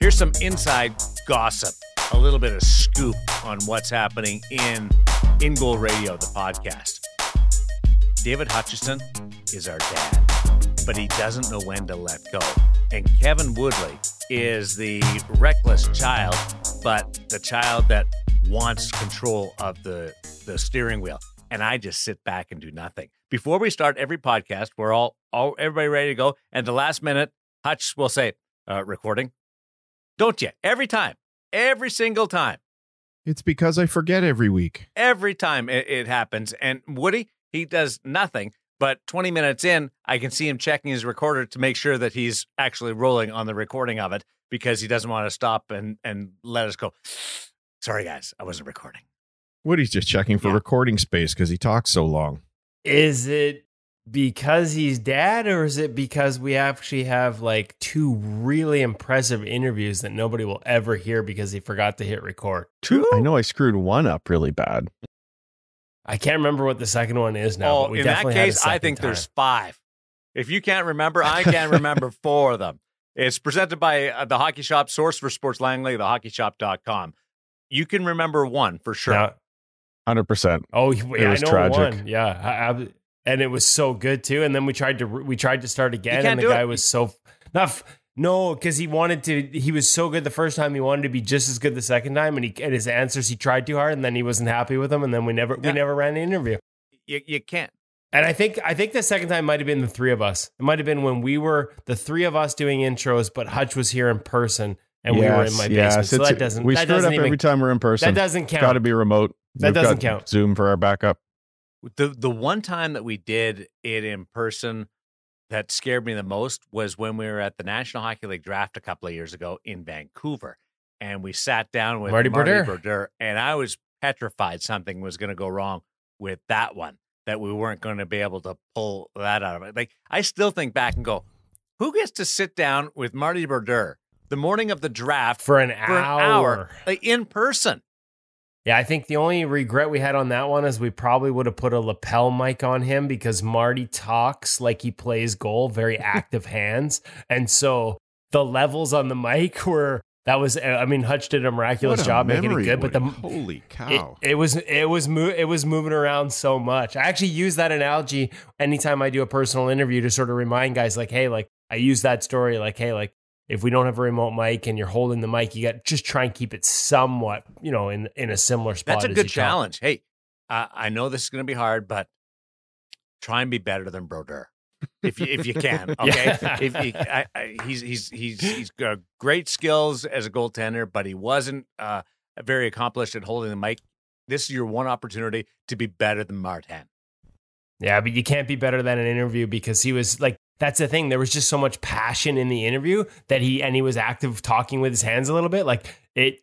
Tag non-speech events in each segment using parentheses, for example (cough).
Here's some inside gossip, a little bit of scoop on what's happening in In Goal Radio, the podcast. David Hutchison is our dad, but he doesn't know when to let go. And Kevin Woodley is the reckless child, but the child that wants control of the, the steering wheel. And I just sit back and do nothing. Before we start every podcast, we're all, all everybody ready to go. And the last minute, Hutch will say, uh, recording. Don't you? Every time. Every single time. It's because I forget every week. Every time it, it happens. And Woody, he does nothing. But 20 minutes in, I can see him checking his recorder to make sure that he's actually rolling on the recording of it because he doesn't want to stop and, and let us go. Sorry, guys, I wasn't recording. Woody's just checking for Yeah. recording space because he talks so long. Is it because he's dad, or is it because we actually have like two really impressive interviews that nobody will ever hear because he forgot to hit record? Two? I know I screwed one up really bad. I can't remember what the second one is now. oh, but we in that definitely case, I think time. there's five. If you can't remember, I can remember (laughs) four of them. It's presented by uh, the Hockey Shop, source for Sports Langley, thehockeyshop.com. You can remember one for sure. Now- Hundred percent. Oh, yeah, was I know tragic. one. Yeah, I, I- and it was so good too. And then we tried to we tried to start again, and the guy it. was so not no because he wanted to. He was so good the first time. He wanted to be just as good the second time, and he and his answers he tried too hard, and then he wasn't happy with them, and then we never Yeah. we never ran an interview. You, you can't. And I think I think the second time might have been the three of us. It might have been when we were the three of us doing intros, but Hutch was here in person, and we were in my basement. so that doesn't We that screw it doesn't up even, every time we're in person. that doesn't count. Got to be remote. That doesn't count. Zoom for our backup. The the one time that we did it in person that scared me the most was when we were at the National Hockey League draft a couple of years ago in Vancouver, and we sat down with Marty Marty. Brodeur, and I was petrified something was going to go wrong with that one. That we weren't going to be able to pull that out of it. Like I still think back and go, who gets to sit down with Marty Brodeur the morning of the draft for an for hour. an hour, like in person? Yeah, I think the only regret we had on that one is we probably would have put a lapel mic on him because Marty talks like he plays goal, very (laughs) active hands. And so the levels on the mic (laughs) were that was uh, I mean Hutch did a miraculous a job making it good, but the holy it, cow! it was it was mo- it was moving around so much. I actually use that analogy anytime I do a personal interview to sort of remind guys like, hey, like I use that story like, hey, like if we don't have a remote mic and you're holding the mic, you got just try and keep it somewhat, you know, in in a similar spot. That's a good talk. challenge. Hey, uh, I know this is going to be hard, but try and be better than Brodeur if you if you can. (laughs) Okay, Yeah. if you, I, I, he's he's he's he's got great skills as a goaltender, but he wasn't uh, very accomplished at holding the mic. This is your one opportunity to be better than Martin. Yeah, but you can't be better than an interview because he was like that's the thing. There was just so much passion in the interview that he and he was active talking with his hands a little bit. Like it,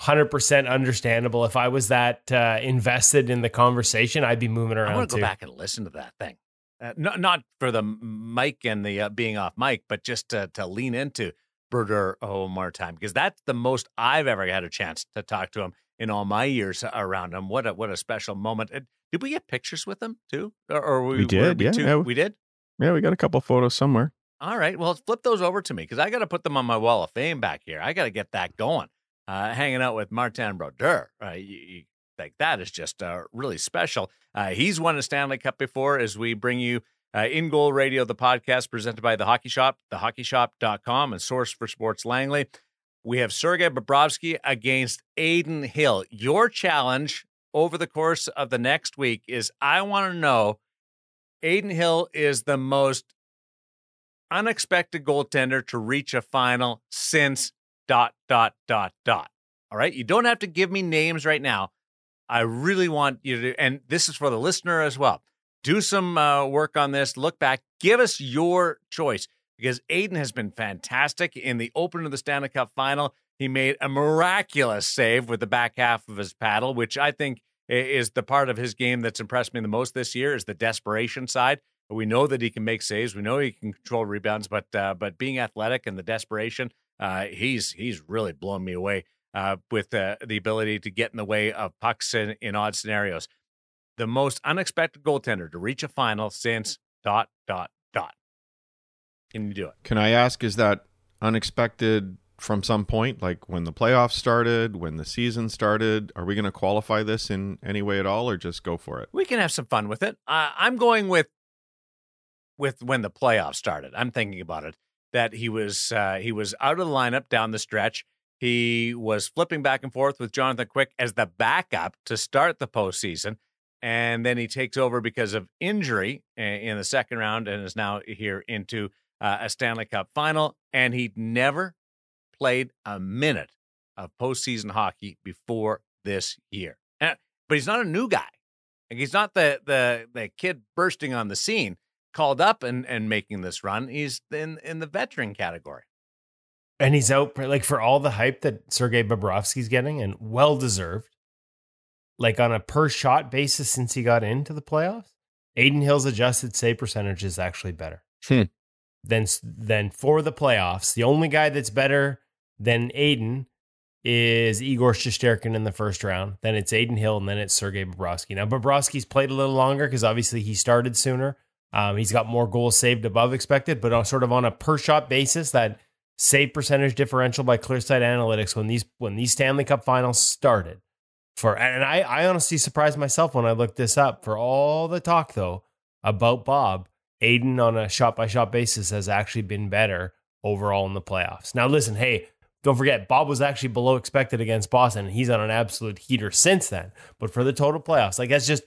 hundred percent understandable. If I was that uh, invested in the conversation, I'd be moving around. I want to go back and listen to that thing. Uh, not not for the mic and the uh, being off mic, but just to to lean into Brodeur one more time because that's the most I've ever had a chance to talk to him in all my years around him. What a what a special moment! Did we get pictures with him too, or, or we, We were did, yeah. too- Yeah. we did. Yeah, we got a couple photos somewhere. All right, well, flip those over to me because I got to put them on my wall of fame back here. I got to get that going. Uh, hanging out with Martin Brodeur, uh, you, you, like that is just uh, really special. Uh, he's won a Stanley Cup before. As we bring you uh, in goal radio, the podcast presented by the Hockey Shop, thehockeyshop.com, and source for sports Langley. We have Sergei Bobrovsky against Adin Hill. Your challenge over the course of the next week is I want to know Adin Hill is the most unexpected goaltender to reach a final since dot dot dot dot. All right, you don't have to give me names right now. I really want you to, and this is for the listener as well. Do some uh, work on this. Look back. Give us your choice because Adin has been fantastic in the opener of the Stanley Cup final. He made a miraculous save with the back half of his paddle, which I think is the part of his game that's impressed me the most this year is the desperation side. We know that he can make saves. We know he can control rebounds, but uh, but being athletic and the desperation, uh, he's he's really blown me away uh, with uh, the ability to get in the way of pucks in, in odd scenarios. The most unexpected goaltender to reach a final since dot dot dot. Can you do it? Can I ask, is that unexpected from some point, like when the playoffs started, when the season started? Are we going to qualify this in any way at all, or just go for it? We can have some fun with it. Uh, I'm going with with when the playoffs started. I'm thinking about it that he was uh, he was out of the lineup down the stretch. He was flipping back and forth with Jonathan Quick as the backup to start the postseason, and then he takes over because of injury in the second round and is now here into uh, a Stanley Cup final. And he never played a minute of postseason hockey before this year. Uh, but he's not a new guy. Like he's not the the the kid bursting on the scene, called up and and making this run. He's in in the veteran category. And he's out like for all the hype that Sergei Bobrovsky's getting, and well deserved. Like on a per shot basis since he got into the playoffs, Adin Hill's adjusted save percentage is actually better Hmm. than than for the playoffs. The only guy that's better than Adin is Igor Shesterkin in the first round. Then it's Adin Hill, and then it's Sergei Bobrovsky. Now Bobrovsky's played a little longer because obviously he started sooner. Um, he's got more goals saved above expected, but on, sort of on a per shot basis, that save percentage differential by ClearSight Analytics when these when these Stanley Cup Finals started. For and I, I honestly surprised myself when I looked this up. For all the talk though about Bob, Adin on a shot by shot basis has actually been better overall in the playoffs. Now listen, hey, don't forget Bob was actually below expected against Boston. And he's on an absolute heater since then. But for the total playoffs, like that's just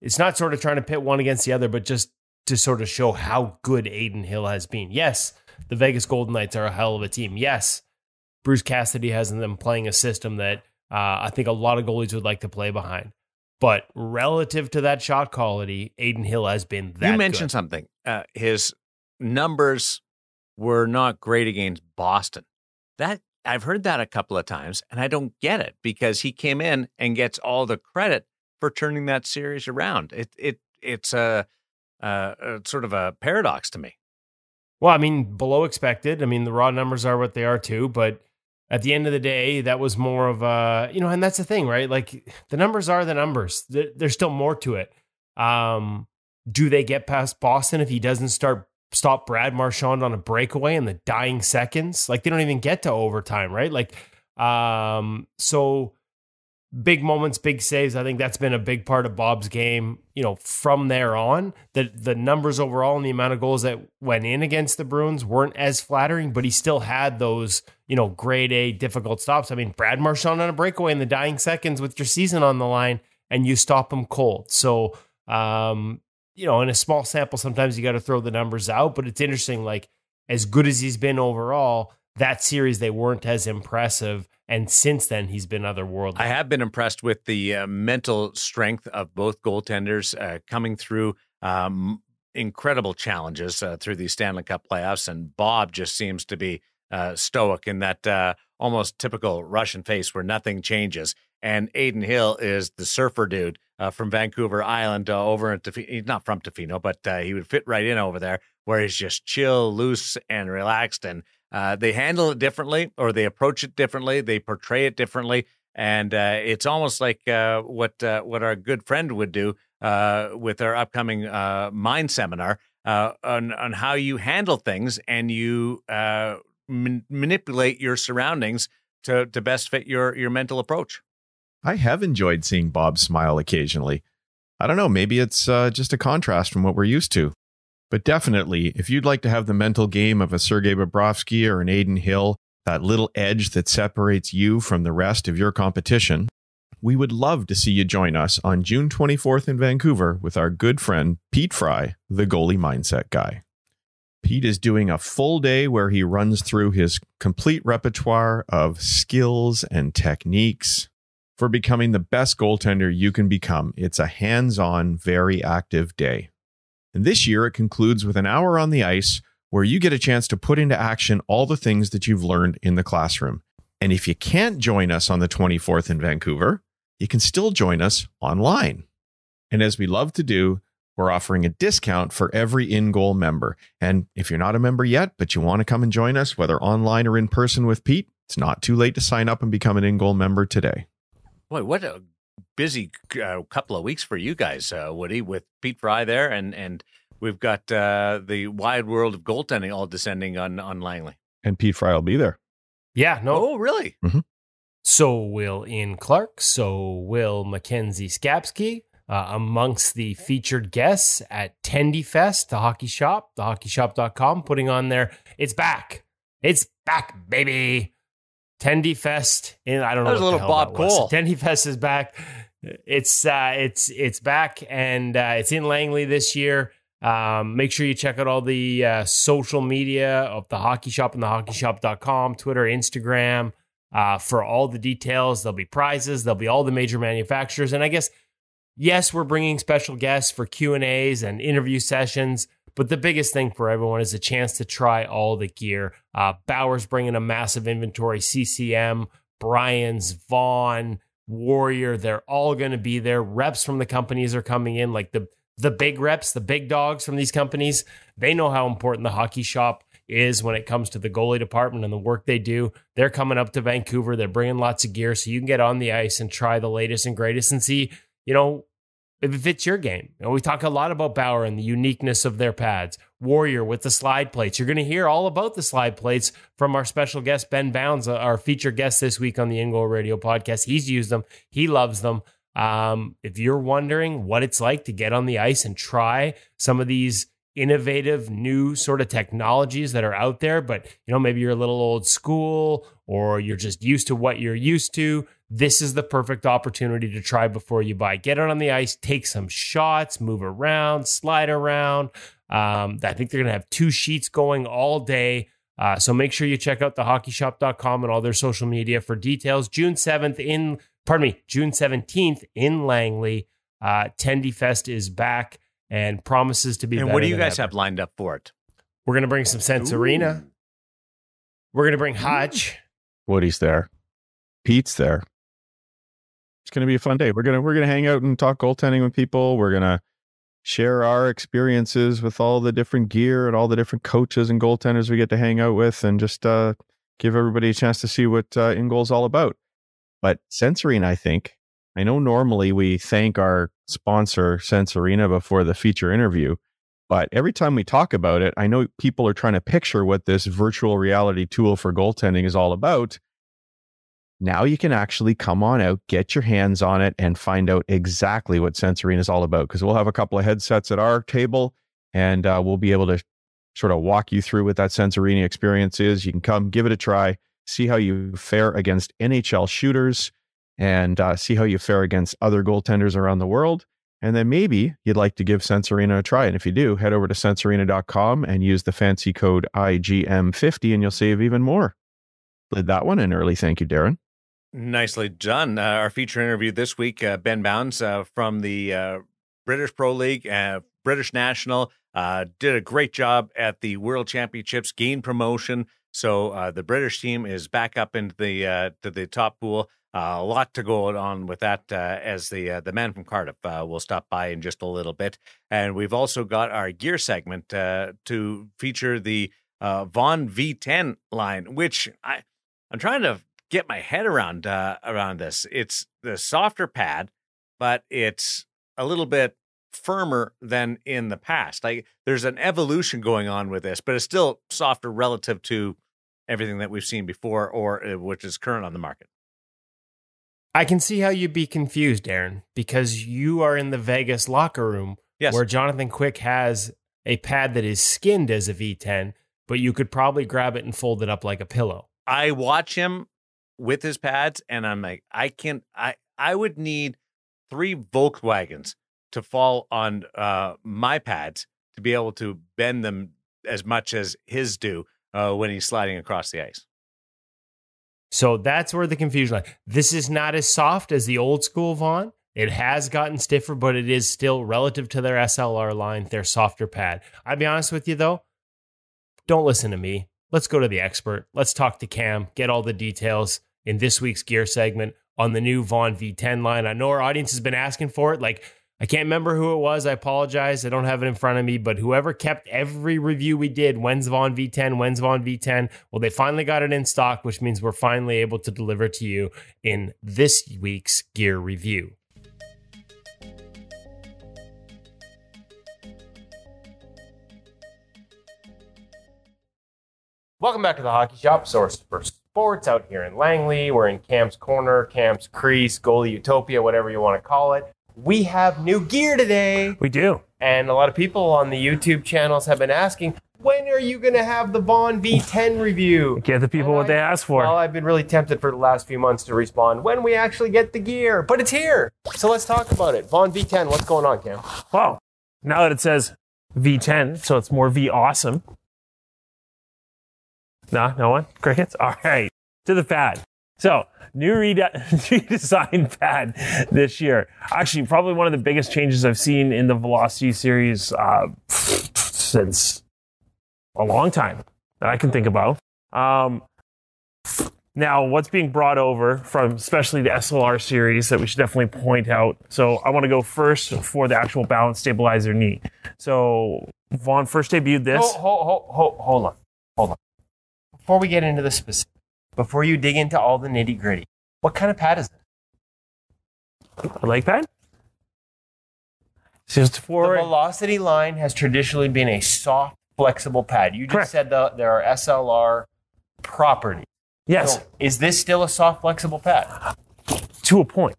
it's not sort of trying to pit one against the other, but just to sort of show how good Adin Hill has been. Yes, the Vegas Golden Knights are a hell of a team. Yes, Bruce Cassidy has them playing a system that uh, I think a lot of goalies would like to play behind. But relative to that shot quality, Adin Hill has been that you mentioned good. something. Uh, his numbers were not great against Boston. That I've heard that a couple of times, and I don't get it because he came in and gets all the credit for turning that series around. It it it's a, a, a sort of a paradox to me. Well, I mean, below expected. I mean, the raw numbers are what they are too, but at the end of the day, that was more of a, you know, and that's the thing, right? Like the numbers are the numbers. There's still more to it. Um, do they get past Boston if he doesn't start stop Brad Marchand on a breakaway in the dying seconds? Like they don't even get to overtime, right? Like, um, so big moments, big saves. I think that's been a big part of Bob's game. You know, from there on, the the numbers overall and the amount of goals that went in against the Bruins weren't as flattering, but he still had those, you know, grade A difficult stops. I mean, Brad Marchand on a breakaway in the dying seconds with your season on the line, and you stop him cold. So, um, you know, in a small sample, sometimes you got to throw the numbers out, but it's interesting. Like as good as he's been overall, that series they weren't as impressive. And since then, he's been otherworldly. I have been impressed with the uh, mental strength of both goaltenders uh, coming through um, incredible challenges uh, through these Stanley Cup playoffs. And Bob just seems to be uh, stoic in that uh, almost typical Russian face where nothing changes. And Adin Hill is the surfer dude uh, from Vancouver Island uh, over in Tofino. He's not from Tofino, but uh, he would fit right in over there where he's just chill, loose, and relaxed. And uh, they handle it differently or they approach it differently. They portray it differently. And uh, it's almost like uh, what what our good friend would do with our upcoming mind seminar on, on how you handle things and you man- manipulate your surroundings to, to best fit your, your mental approach. I have enjoyed seeing Bob smile occasionally. I don't know, maybe it's uh, just a contrast from what we're used to. But definitely, if you'd like to have the mental game of a Sergei Bobrovsky or an Adin Hill, that little edge that separates you from the rest of your competition, we would love to see you join us on June 24th in Vancouver with our good friend Pete Fry, the goalie mindset guy. Pete is doing a full day where he runs through his complete repertoire of skills and techniques for becoming the best goaltender you can become. It's a hands on, very active day. And this year, it concludes with an hour on the ice where you get a chance to put into action all the things that you've learned in the classroom. And if you can't join us on the 24th in Vancouver, you can still join us online. And as we love to do, we're offering a discount for every in goal member. And if you're not a member yet, but you want to come and join us, whether online or in person with Pete, it's not too late to sign up and become an in goal member today. Boy, what a busy uh, couple of weeks for you guys, uh, Woody, with Pete Fry there and and we've got uh, the wide world of goaltending all descending on on Langley. And Pete Fry will be there. Yeah, no. Oh, really? So will Ian Clark. So will Mackenzie Skapsky. Uh, amongst the featured guests at Tendy Fest, the hockey shop, thehockeyshop.com, putting on there. It's back. It's back, baby. Tendy Fest. And I don't know. That was what a little Bob. Cole. Tendy Fest is back. It's uh, it's it's back and uh, it's in Langley this year. Um, make sure you check out all the uh, social media of the hockey shop and thehockeyshop.com, Twitter, Instagram, uh, for all the details. There'll be prizes. There'll be all the major manufacturers. And I guess, yes, we're bringing special guests for Q and A's and interview sessions. But the biggest thing for everyone is a chance to try all the gear. Uh, Bauer's bringing a massive inventory. CCM, Brian's, Vaughn, Warrior, they're all going to be there. Reps from the companies are coming in, like the the big reps, the big dogs from these companies. They know how important the hockey shop is when it comes to the goalie department and the work they do. They're coming up to Vancouver. They're bringing lots of gear so you can get on the ice and try the latest and greatest and see, you know, if it fits your game. You know, we talk a lot about Bauer and the uniqueness of their pads. Warrior with the slide plates. You're going to hear all about the slide plates from our special guest, Ben Bowns, uh, our featured guest this week on the In Goal Radio podcast. He's used them, he loves them. Um, if you're wondering what it's like to get on the ice and try some of these innovative new sort of technologies that are out there, but you know, maybe you're a little old school or you're just used to what you're used to, this is the perfect opportunity to try before you buy. Get out on the ice, take some shots, move around, slide around. Um, I think they're going to have two sheets going all day. Uh, so make sure you check out the thehockeyshop.com and all their social media for details. June 7th in, pardon me, June 17th in Langley. Uh, Tendy Fest is back and promises to be And what do you guys ever. have lined up for it? We're going to bring some Sense Arena. We're going to bring Hutch. Woody's there. Pete's there. Going to be a fun day. We're gonna we're gonna hang out and talk goaltending with people. We're gonna share our experiences with all the different gear and all the different coaches and goaltenders we get to hang out with, and just uh, give everybody a chance to see what uh, In all about. But Sense Arena, I think, I know normally we thank our sponsor Sense Arena before the feature interview, but every time we talk about it, I know people are trying to picture what this virtual reality tool for goaltending is all about. Now you can actually come on out, get your hands on it, and find out exactly what Sense Arena is all about. Because we'll have a couple of headsets at our table, and uh, we'll be able to sort of walk you through what that Sense Arena experience is. You can come, give it a try, see how you fare against NHL shooters, and uh, see how you fare against other goaltenders around the world. And then maybe you'd like to give Sense Arena a try. And if you do, head over to sensearena.com and use the fancy code IGM50 and you'll save even more. Slid that one in early. Thank you, Darren. Nicely done. Uh, our feature interview this week, uh, Ben Bowns uh, from the uh, British Pro League, uh, British National, uh, did a great job at the World Championships, gained promotion. So the British team is back up into the to the top pool. A lot to go on with that as the the man from Cardiff will stop by in just a little bit, and we've also got our gear segment to feature the Vaughn V10 line, which I I'm trying to get my head around uh, around this. It's the softer pad, but it's a little bit firmer than in the past. Like there's an evolution going on with this, but it's still softer relative to everything that we've seen before or uh, which is current on the market. I can see how you'd be confused, Aaron, because you are in the Vegas locker room Yes. where Jonathan Quick has a pad that is skinned as a V10, but you could probably grab it and fold it up like a pillow. I watch him with his pads and I'm like I can't I I would need three Volkswagens to fall on uh my pads to be able to bend them as much as his do uh when he's sliding across the ice. So that's where the confusion lies. This is not as soft as the old school Vaughn. It has gotten stiffer, but it is still relative to their SLR line, their softer pad. I'll be honest with you though, don't listen to me. Let's go to the expert. Let's talk to Cam, get all the details in this week's gear segment on the new Vaughn V10 line. I know our audience has been asking for it. Like, I can't remember who it was. I apologize. I don't have it in front of me, but whoever kept every review we did, when's Vaughn V10, when's Vaughn V10? Well, they finally got it in stock, which means we're finally able to deliver to you in this week's gear review. Welcome back to the Hockey Shop, source first sports out here in Langley. We're in Camps Corner, Camps Crease, Goalie Utopia, whatever you want to call it. We have new gear today. We do. And a lot of people on the YouTube channels have been asking, when are you going to have the Vaughn V10 review? (laughs) Give the people And what I- they ask for. Well, I've been really tempted for the last few months to respond when we actually get the gear, but it's here. So let's talk about it. Vaughn V10, what's going on, Cam? Well, now that it says V10, so it's more V awesome. No, no one? Crickets? All right. To the pad. So, new rede- (laughs) redesigned pad this year. Actually, probably one of the biggest changes I've seen in the Velocity series uh, since a long time that I can think about. Um, now, what's being brought over from especially the SLR series that we should definitely point out. So, I want to go first for the actual balance stabilizer knee. So, Vaughn first debuted this. Hold, hold, hold, hold on. Hold on. Before we get into the specifics, before you dig into all the nitty gritty, what kind of pad is this? A leg pad? Just The Velocity line has traditionally been a soft, flexible pad. You just Correct. said the, there are SLR properties. yes, So is this still a soft, flexible pad? to a point.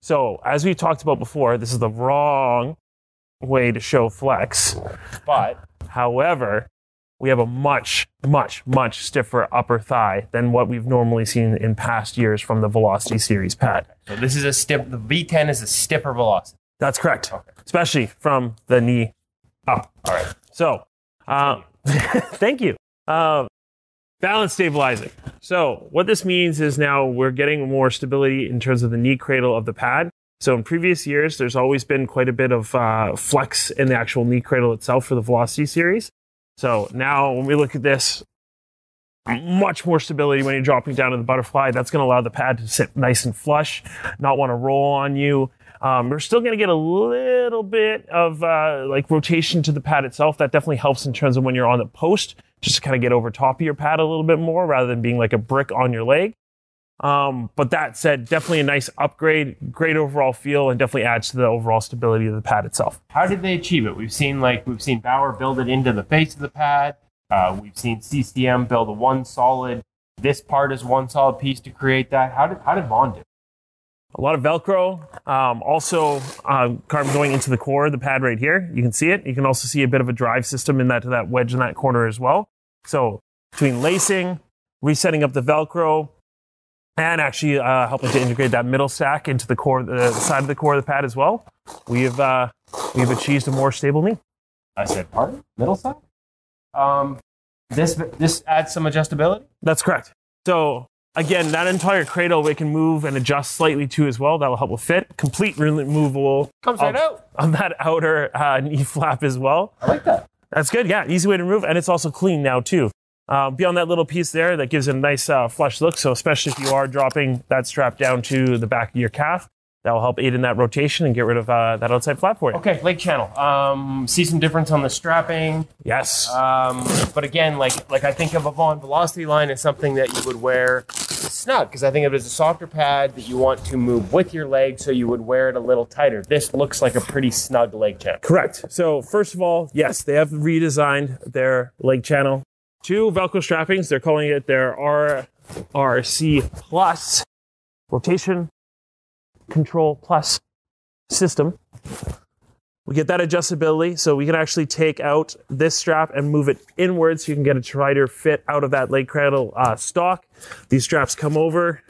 So as we talked about before, this is the wrong way to show flex. But However, we have a much, much, much stiffer upper thigh than what we've normally seen in past years from the Velocity Series pad. so this is a stiff. The V10 is a stiffer velocity. That's correct, Okay. especially from the knee up. All right. So, uh, (laughs) thank you. Um, balance stabilizing. So, what this means is now we're getting more stability in terms of the knee cradle of the pad. So, in previous years, there's always been quite a bit of uh, flex in the actual knee cradle itself for the Velocity series. So, now when we look at this, much more stability when you're dropping down to the butterfly. That's going to allow the pad to sit nice and flush, not want to roll on you. Um, we're still going to get a little bit of uh, like rotation to the pad itself. That definitely helps in terms of when you're on the post, just to kind of get over top of your pad a little bit more rather than being like a brick on your leg. Um, but that said, definitely a nice upgrade, great overall feel, and definitely adds to the overall stability of the pad itself. How did they achieve it? We've seen like we've seen Bauer build it into the face of the pad. Uh, we've seen CCM build a one solid. This part is one solid piece to create that. How did how did Vaughn do? it? A lot of Velcro. Um, also, um, carbon going into the core of the pad right here. You can see it. You can also see a bit of a drive system in that to that wedge in that corner as well. So between lacing, resetting up the Velcro, and actually uh, helping to integrate that middle stack into the core, the side of the core of the pad as well, we've uh, we've achieved a more stable knee. I said pardon, middle side. Um, this this adds some adjustability. That's correct. So again, that entire cradle we can move and adjust slightly too as well. That'll help with fit. Complete removal Comes right of, out. of that outer uh, knee flap as well. I like that. That's good. Yeah, easy way to remove, and it's also clean now too. Uh, beyond that little piece there, that gives it a nice uh, flush look. So especially if you are dropping that strap down to the back of your calf, that will help aid in that rotation and get rid of uh, that outside flap for you. Okay, leg channel. Um, see some difference on the strapping. Yes. Um, but again, like like I think of a Vaughn Velocity line as something that you would wear snug because I think of it as a softer pad that you want to move with your leg, so you would wear it a little tighter. This looks like a pretty snug leg channel. Correct. So first of all, yes, they have redesigned their leg channel. Two Velcro strappings. They're calling it their RRC Plus Rotation Control Plus system. We get that adjustability, so we can actually take out this strap and move it inwards, so you can get a tighter fit out of that leg cradle uh, stock. These straps come over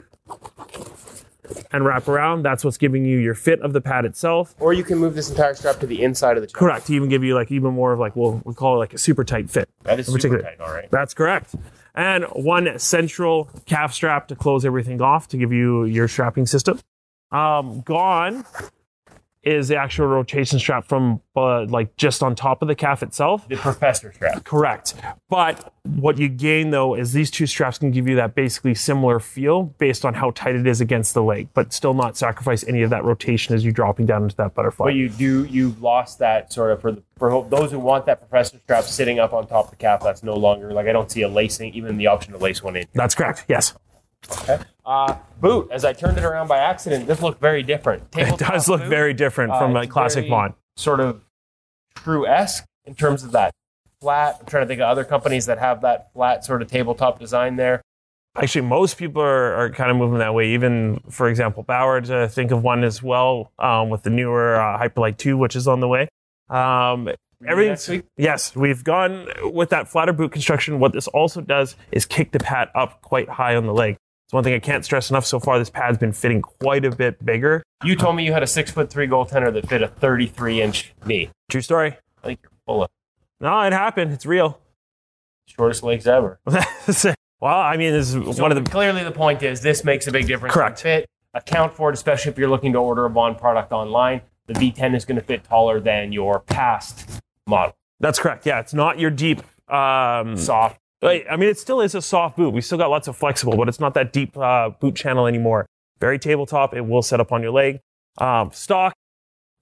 and wrap around. That's what's giving you your fit of the pad itself. Or you can move this entire strap to the inside of the channel. Correct. To even give you like even more of like we'll we call it like a super tight fit. That is in super tight. All right. That's correct. And one central calf strap to close everything off to give you your strapping system. Um, gone is the actual rotation strap from uh, like just on top of the calf itself. The professor strap. Correct. But what you gain though is these two straps can give you that basically similar feel based on how tight it is against the leg, but still not sacrifice any of that rotation as you're dropping down into that butterfly. But you do you lost that sort of for the, for those who want that professor strap sitting up on top of the calf. That's no longer like I don't see a lacing even the option to lace one in. That's correct. Yes. Okay. Uh, boot. As I turned it around by accident, this looked very different. It does look boot, very different uh, from a classic Vaughn. Sort of true esque in terms of that flat. I'm trying to think of other companies that have that flat sort of tabletop design there. Actually, most people are, are kind of moving that way. Even, for example, Bauer, to think of one as well um, with the newer uh, Hyperlite 2, which is on the way. Um, week? yes, we've gone with that flatter boot construction. What this also does is kick the pad up quite high on the leg. It's one thing I can't stress enough so far. This pad's been fitting quite a bit bigger. You told me you had a six foot three goaltender that fit a 33 inch knee. True story. I think you're full of No, it happened. It's real. shortest legs ever. (laughs) well, I mean, this is So one of the clearly the point is this makes a big difference. Correct. Fit. Account for it, especially if you're looking to order a Vaughn product online. The V10 is going to fit taller than your past model. That's correct. Yeah, it's not your deep. Um, Soft. Like, I mean, it still is a soft boot. We still got lots of flexible, but it's not that deep uh, boot channel anymore. Very tabletop. It will set up on your leg. Um, stock,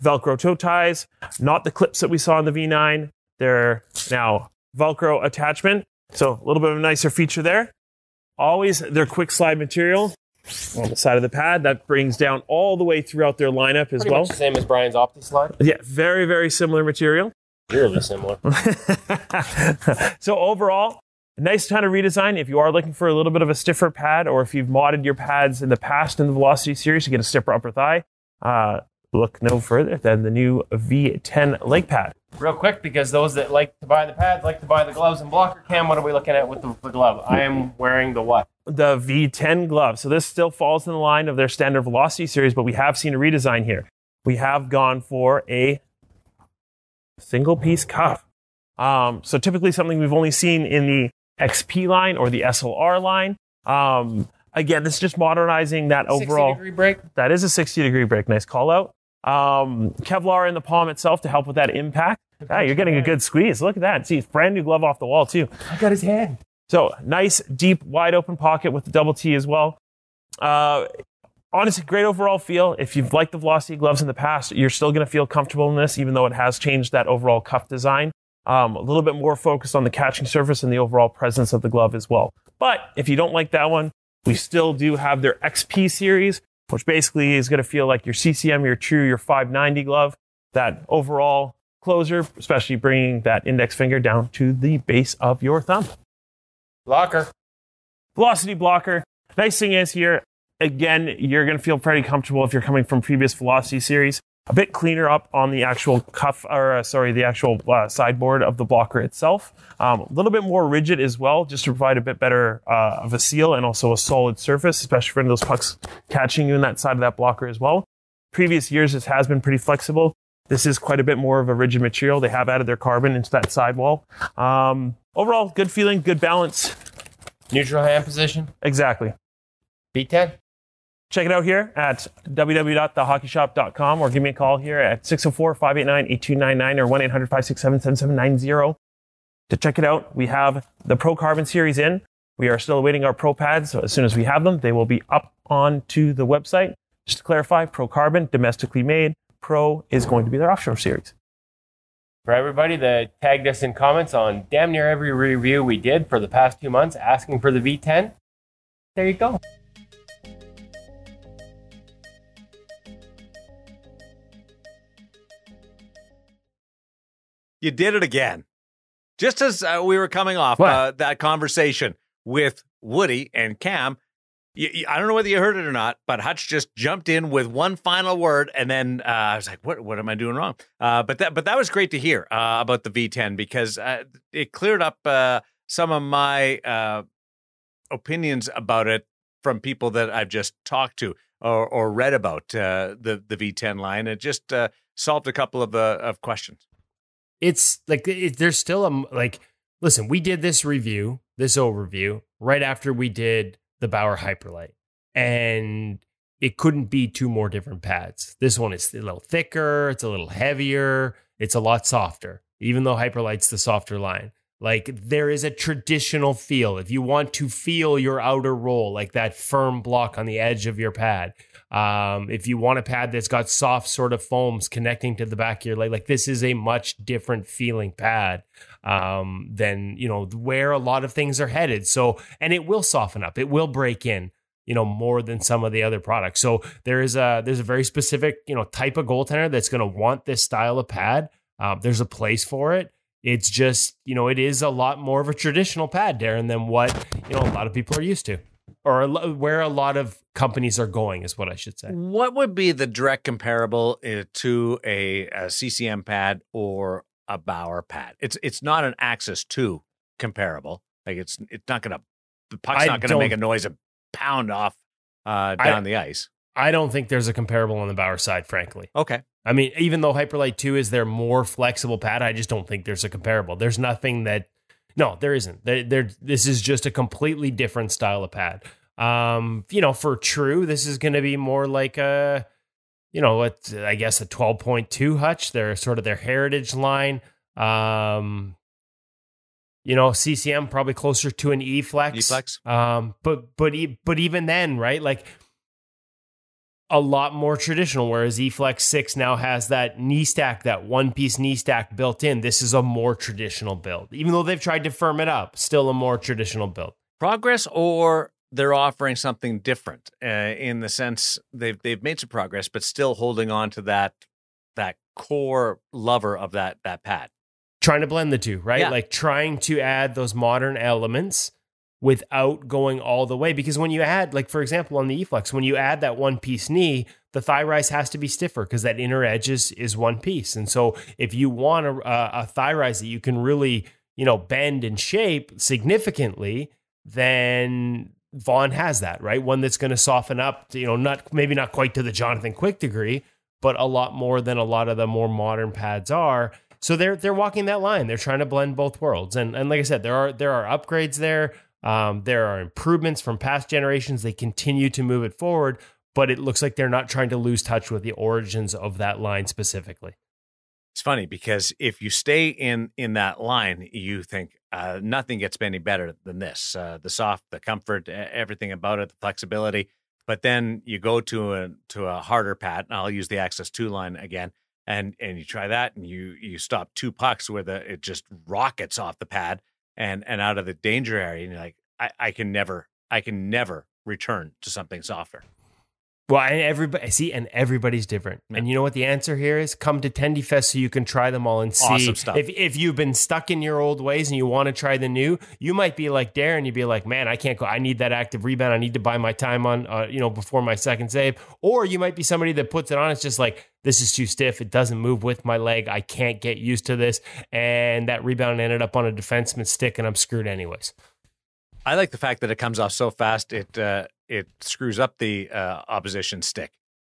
Velcro toe ties, not the clips that we saw in the V9. They're now Velcro attachment. So a little bit of a nicer feature there. Always their quick slide material on the side of the pad that brings down all the way throughout their lineup as Pretty well. same as Brian's OptiSlide. Yeah, very, very similar material. Really similar. (laughs) (laughs) so overall, nice kind of redesign. If you are looking for a little bit of a stiffer pad, or if you've modded your pads in the past in the Velocity series to get a stiffer upper thigh, uh, look no further than the new V10 leg pad. Real quick, because those that like to buy the pad like to buy the gloves and blocker cam. What are we looking at with the, the glove? I am wearing the what? The V10 glove. So this still falls in the line of their standard Velocity series, but we have seen a redesign here. We have gone for a single piece cuff. Um, so typically something we've only seen in the XP line or the SLR line. Um, again, this is just modernizing that 60 overall. degree break. That is a 60 degree break. Nice call out. Um, Kevlar in the palm itself to help with that impact. Ah, you're getting a good squeeze. Look at that. See, it's brand new glove off the wall too. I got his hand. So nice, deep, wide open pocket with the double T as well. Uh, honestly, great overall feel. If you've liked the Velocity gloves in the past, you're still going to feel comfortable in this, even though it has changed that overall cuff design. Um, a little bit more focused on the catching surface and the overall presence of the glove as well. But if you don't like that one, we still do have their XP series, which basically is going to feel like your CCM, your True, your 590 glove. That overall closer, especially bringing that index finger down to the base of your thumb. Locker. Velocity blocker. Nice thing is here, again, you're going to feel pretty comfortable if you're coming from previous Velocity series. A bit cleaner up on the actual cuff, or uh, sorry, the actual uh, sideboard of the blocker itself. Um, a little bit more rigid as well, just to provide a bit better uh, of a seal and also a solid surface, especially for those pucks catching you in that side of that blocker as well. Previous years, this has been pretty flexible. This is quite a bit more of a rigid material. They have added their carbon into that sidewall. Um, overall, good feeling, good balance. Neutral hand position. Exactly. V10. Check it out here at www.thehockeyshop.com or give me a call here at 604 589 8299 or 1 800 567 7790 to check it out. We have the Pro Carbon series in. We are still awaiting our Pro pads. So as soon as we have them, they will be up onto the website. Just to clarify, Pro Carbon, domestically made. Pro is going to be their offshore series. For everybody that tagged us in comments on damn near every review we did for the past two months asking for the V10, there you go. You did it again. Just as uh, we were coming off uh, that conversation with Woody and Cam, I don't know whether you heard it or not, but Hutch just jumped in with one final word, and then uh, I was like, "What? What am I doing wrong?" Uh, but that, but that was great to hear uh, about the V10 because uh, it cleared up uh, some of my uh, opinions about it from people that I've just talked to or, or read about uh, the the V10 line. It just uh, solved a couple of of questions. It's like it, there's still a like listen we did this review this overview right after we did the bauer Hyperlite and it couldn't be two more different pads. This one is a little thicker it's a little heavier it's a lot softer even though Hyperlite's the softer line. Like there is a traditional feel. If you want to feel your outer roll like that firm block on the edge of your pad um, if you want a pad that's got soft sort of foams connecting to the back of your leg, like this is a much different feeling pad um, than you know where a lot of things are headed. So, and it will soften up, it will break in, you know, more than some of the other products. So there is a there's a very specific you know type of goaltender that's going to want this style of pad. Um, there's a place for it. It's just, you know, it is a lot more of a traditional pad, Darren, than what, you know, a lot of people are used to or a where a lot of companies are going is what I should say. What would be the direct comparable uh, to a, a CCM pad or a Bauer pad? It's it's not an Axis Two comparable. Like it's it's not gonna the puck's I not gonna make a noise and pound off uh, I- down the ice. I don't think there's a comparable on the Bauer side, frankly. Okay, I mean, even though Hyperlite 2 is their more flexible pad, I just don't think there's a comparable. There's nothing that, no, there isn't. There, there, this is just a completely different style of pad. Um, you know, for True, this is going to be more like a, you know, what I guess a 12.2 Hutch. They're sort of their heritage line. Um, you know, CCM probably closer to an E flex. E-flex. Um, but but e- but even then, right? Like a lot more traditional. Whereas eFlex Six now has that knee stack, that one piece knee stack built in. This is a more traditional build, even though they've tried to firm it up. Still a more traditional build. progress or they're offering something different uh, in the sense they've they've made some progress, but still holding on to that that core lover of that that pad. Trying to blend the two, right? Yeah. Like trying to add those modern elements without going all the way. Because when you add, like for example, on the eFlex, when you add that one piece knee, the thigh rise has to be stiffer because that inner edge is, is one piece. And so if you want a, a, thigh rise that you can really, you know, bend and shape significantly, then Vaughn has that, right? One that's going to soften up, you know, not maybe not quite to the Jonathan Quick degree, but a lot more than a lot of the more modern pads are. So they're they're walking that line. They're trying to blend both worlds. And and like I said, there are there are upgrades there. Um, there are improvements from past generations. They continue to move it forward, but it looks like they're not trying to lose touch with the origins of that line specifically. It's funny because if you stay in in that line, you think uh, nothing gets any better than this. Uh, the soft, the comfort, everything about it, the flexibility. But then you go to a to a harder pad, and I'll use the Axis Two line again, and and you try that, and you you stop two pucks where the it just rockets off the pad and and out of the danger area, and you're like, I, I can never, I can never return to something softer. Well, and everybody see, and everybody's different. Yeah. And you know what the answer here is? Come to Tendy Fest so you can try them all and see Awesome stuff. if if you've been stuck in your old ways and you want to try the new. You might be like Darren. You'd be like, man, I can't go. I need that active rebound. I need to buy my time on, uh, you know, before my second save. Or you might be somebody that puts it on. It's just like this is too stiff. It doesn't move with my leg. I can't get used to this. And that rebound ended up on a defenseman's stick, and I'm screwed anyways. I like the fact that it comes off so fast it uh, it screws up the uh, opposition stick,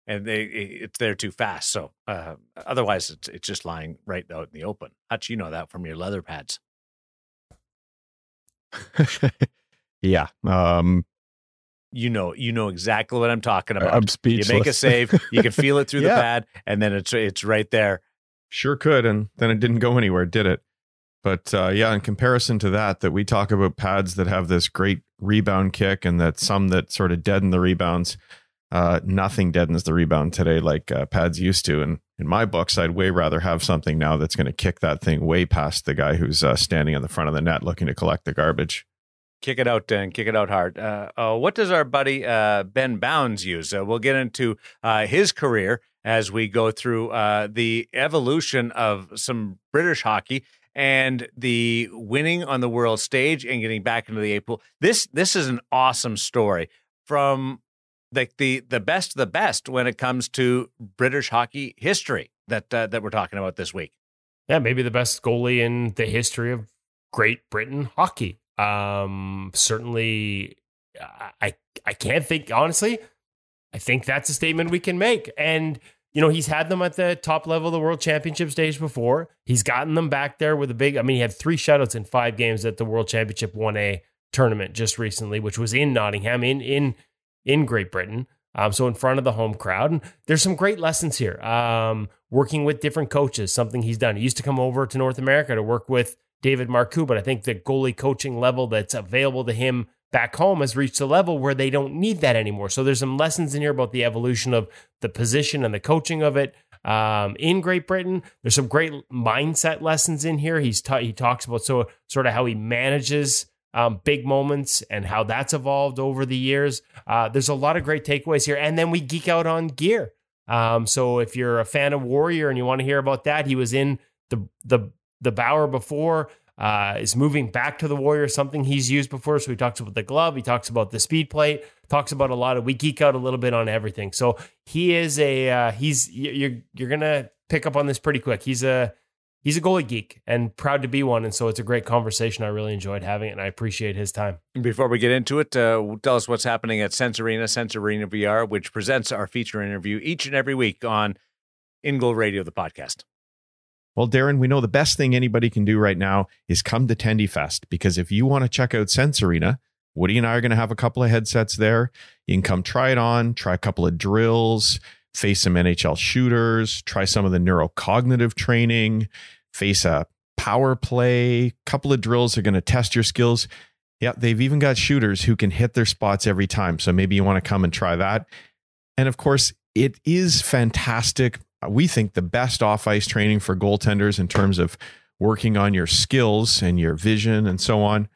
and they it's there too fast. So uh, otherwise, it's it's just lying right out in the open. Hutch, you know that from your leather pads. (laughs) yeah. Um, You know you know exactly what I'm talking about. I'm speechless. you make a save, you can feel it through the (laughs) pad, and then it's it's right there. Sure could, and then it didn't go anywhere, did it? But uh, yeah, in comparison to that, that we talk about pads that have this great rebound kick, and that some that sort of deaden the rebounds. Uh, nothing deadens the rebound today like uh, pads used to. And in my books, I'd way rather have something now that's going to kick that thing way past the guy who's uh, standing on the front of the net looking to collect the garbage. kick it out Dan. kick it out hard. Uh, uh, what does our buddy uh, Ben Bowns use? We'll get into his career as we go through the evolution of some British hockey and the winning on the world stage and getting back into the eight pool. This this is an awesome story from like the the best of the best when it comes to British hockey history that uh, that we're talking about this week. Yeah, maybe the best goalie in the history of Great Britain hockey. Um, certainly, I I can't think honestly. I think that's a statement we can make, and you know he's had them at the top level of the World Championship stage before. He's gotten them back there with a big. I mean, he had three shutouts in five games at the World Championship One A tournament just recently, which was in Nottingham in in in Great Britain. Um, so in front of the home crowd, and there's some great lessons here. Um, working with different coaches, something he's done. He used to come over to North America to work with David Marcoux, but I think the goalie coaching level that's available to him back home has reached a level where they don't need that anymore. So there's some lessons in here about the evolution of the position and the coaching of it. Um, in Great Britain, there's some great mindset lessons in here. He's ta- he talks about so sort of how he manages um, big moments and how that's evolved over the years. Uh, there's a lot of great takeaways here, and then we geek out on gear. Um, so if you're a fan of Warrior and you want to hear about that, he was in the the the Bauer before. Uh, is moving back to the Warriors, something he's used before. So he talks about the glove, he talks about the speed plate, talks about a lot of. We geek out a little bit on everything. So he is a uh, he's you're you're gonna pick up on this pretty quick. He's a he's a goalie geek and proud to be one. And so it's a great conversation. I really enjoyed having it, and I appreciate his time. Before we get into it, uh, tell us what's happening at Sense Arena VR, which presents our feature interview each and every week on In Goal Radio, the podcast. Well, Darren, we know the best thing anybody can do right now is come to Tendy Fest because if you want to check out Sense Arena, Woody and I are going to have a couple of headsets there. You can come try it on, try a couple of drills, face some NHL shooters, try some of the neurocognitive training, face a power play, couple of drills are going to test your skills. Yeah, they've even got shooters who can hit their spots every time. So maybe you want to come and try that. And of course, it is fantastic Uh, we think the best off ice training for goaltenders in terms of working on your skills and your vision and so on.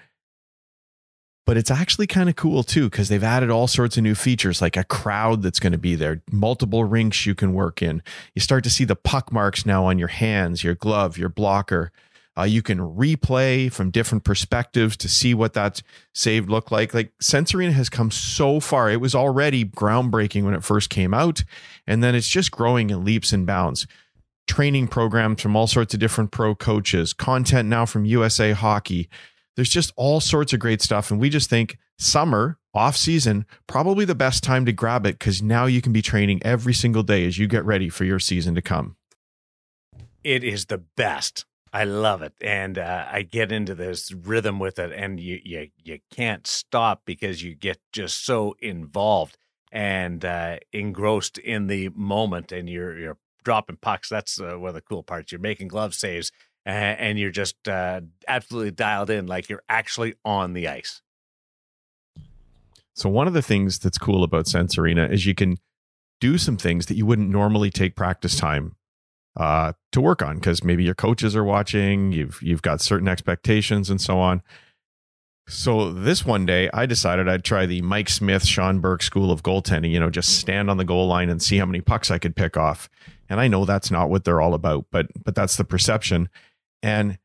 But it's actually kind of cool too, because they've added all sorts of new features like a crowd that's going to be there, multiple rinks you can work in. You start to see the puck marks now on your hands, your glove, your blocker. Uh, you can replay from different perspectives to see what that save looked like. Like Sense Arena has come so far. It was already groundbreaking when it first came out, and then it's just growing in leaps and bounds. Training programs from all sorts of different pro coaches, content now from USA Hockey. There's just all sorts of great stuff. And we just think summer, off season, probably the best time to grab it because now you can be training every single day as you get ready for your season to come. It is the best. I love it, and uh, I get into this rhythm with it, and you you you can't stop because you get just so involved and uh, engrossed in the moment, and you're you're dropping pucks. That's uh, one of the cool parts. You're making glove saves, and, you're just uh, absolutely dialed in, like you're actually on the ice. So one of the things that's cool about Sense Arena is you can do some things that you wouldn't normally take practice time uh, to work on because maybe your coaches are watching, you've you've got certain expectations and so on. So this one day, I decided I'd try the Mike Smith, Sean Burke School of Goaltending. You know, just stand on the goal line and see how many pucks I could pick off. And I know that's not what they're all about, but but that's the perception. And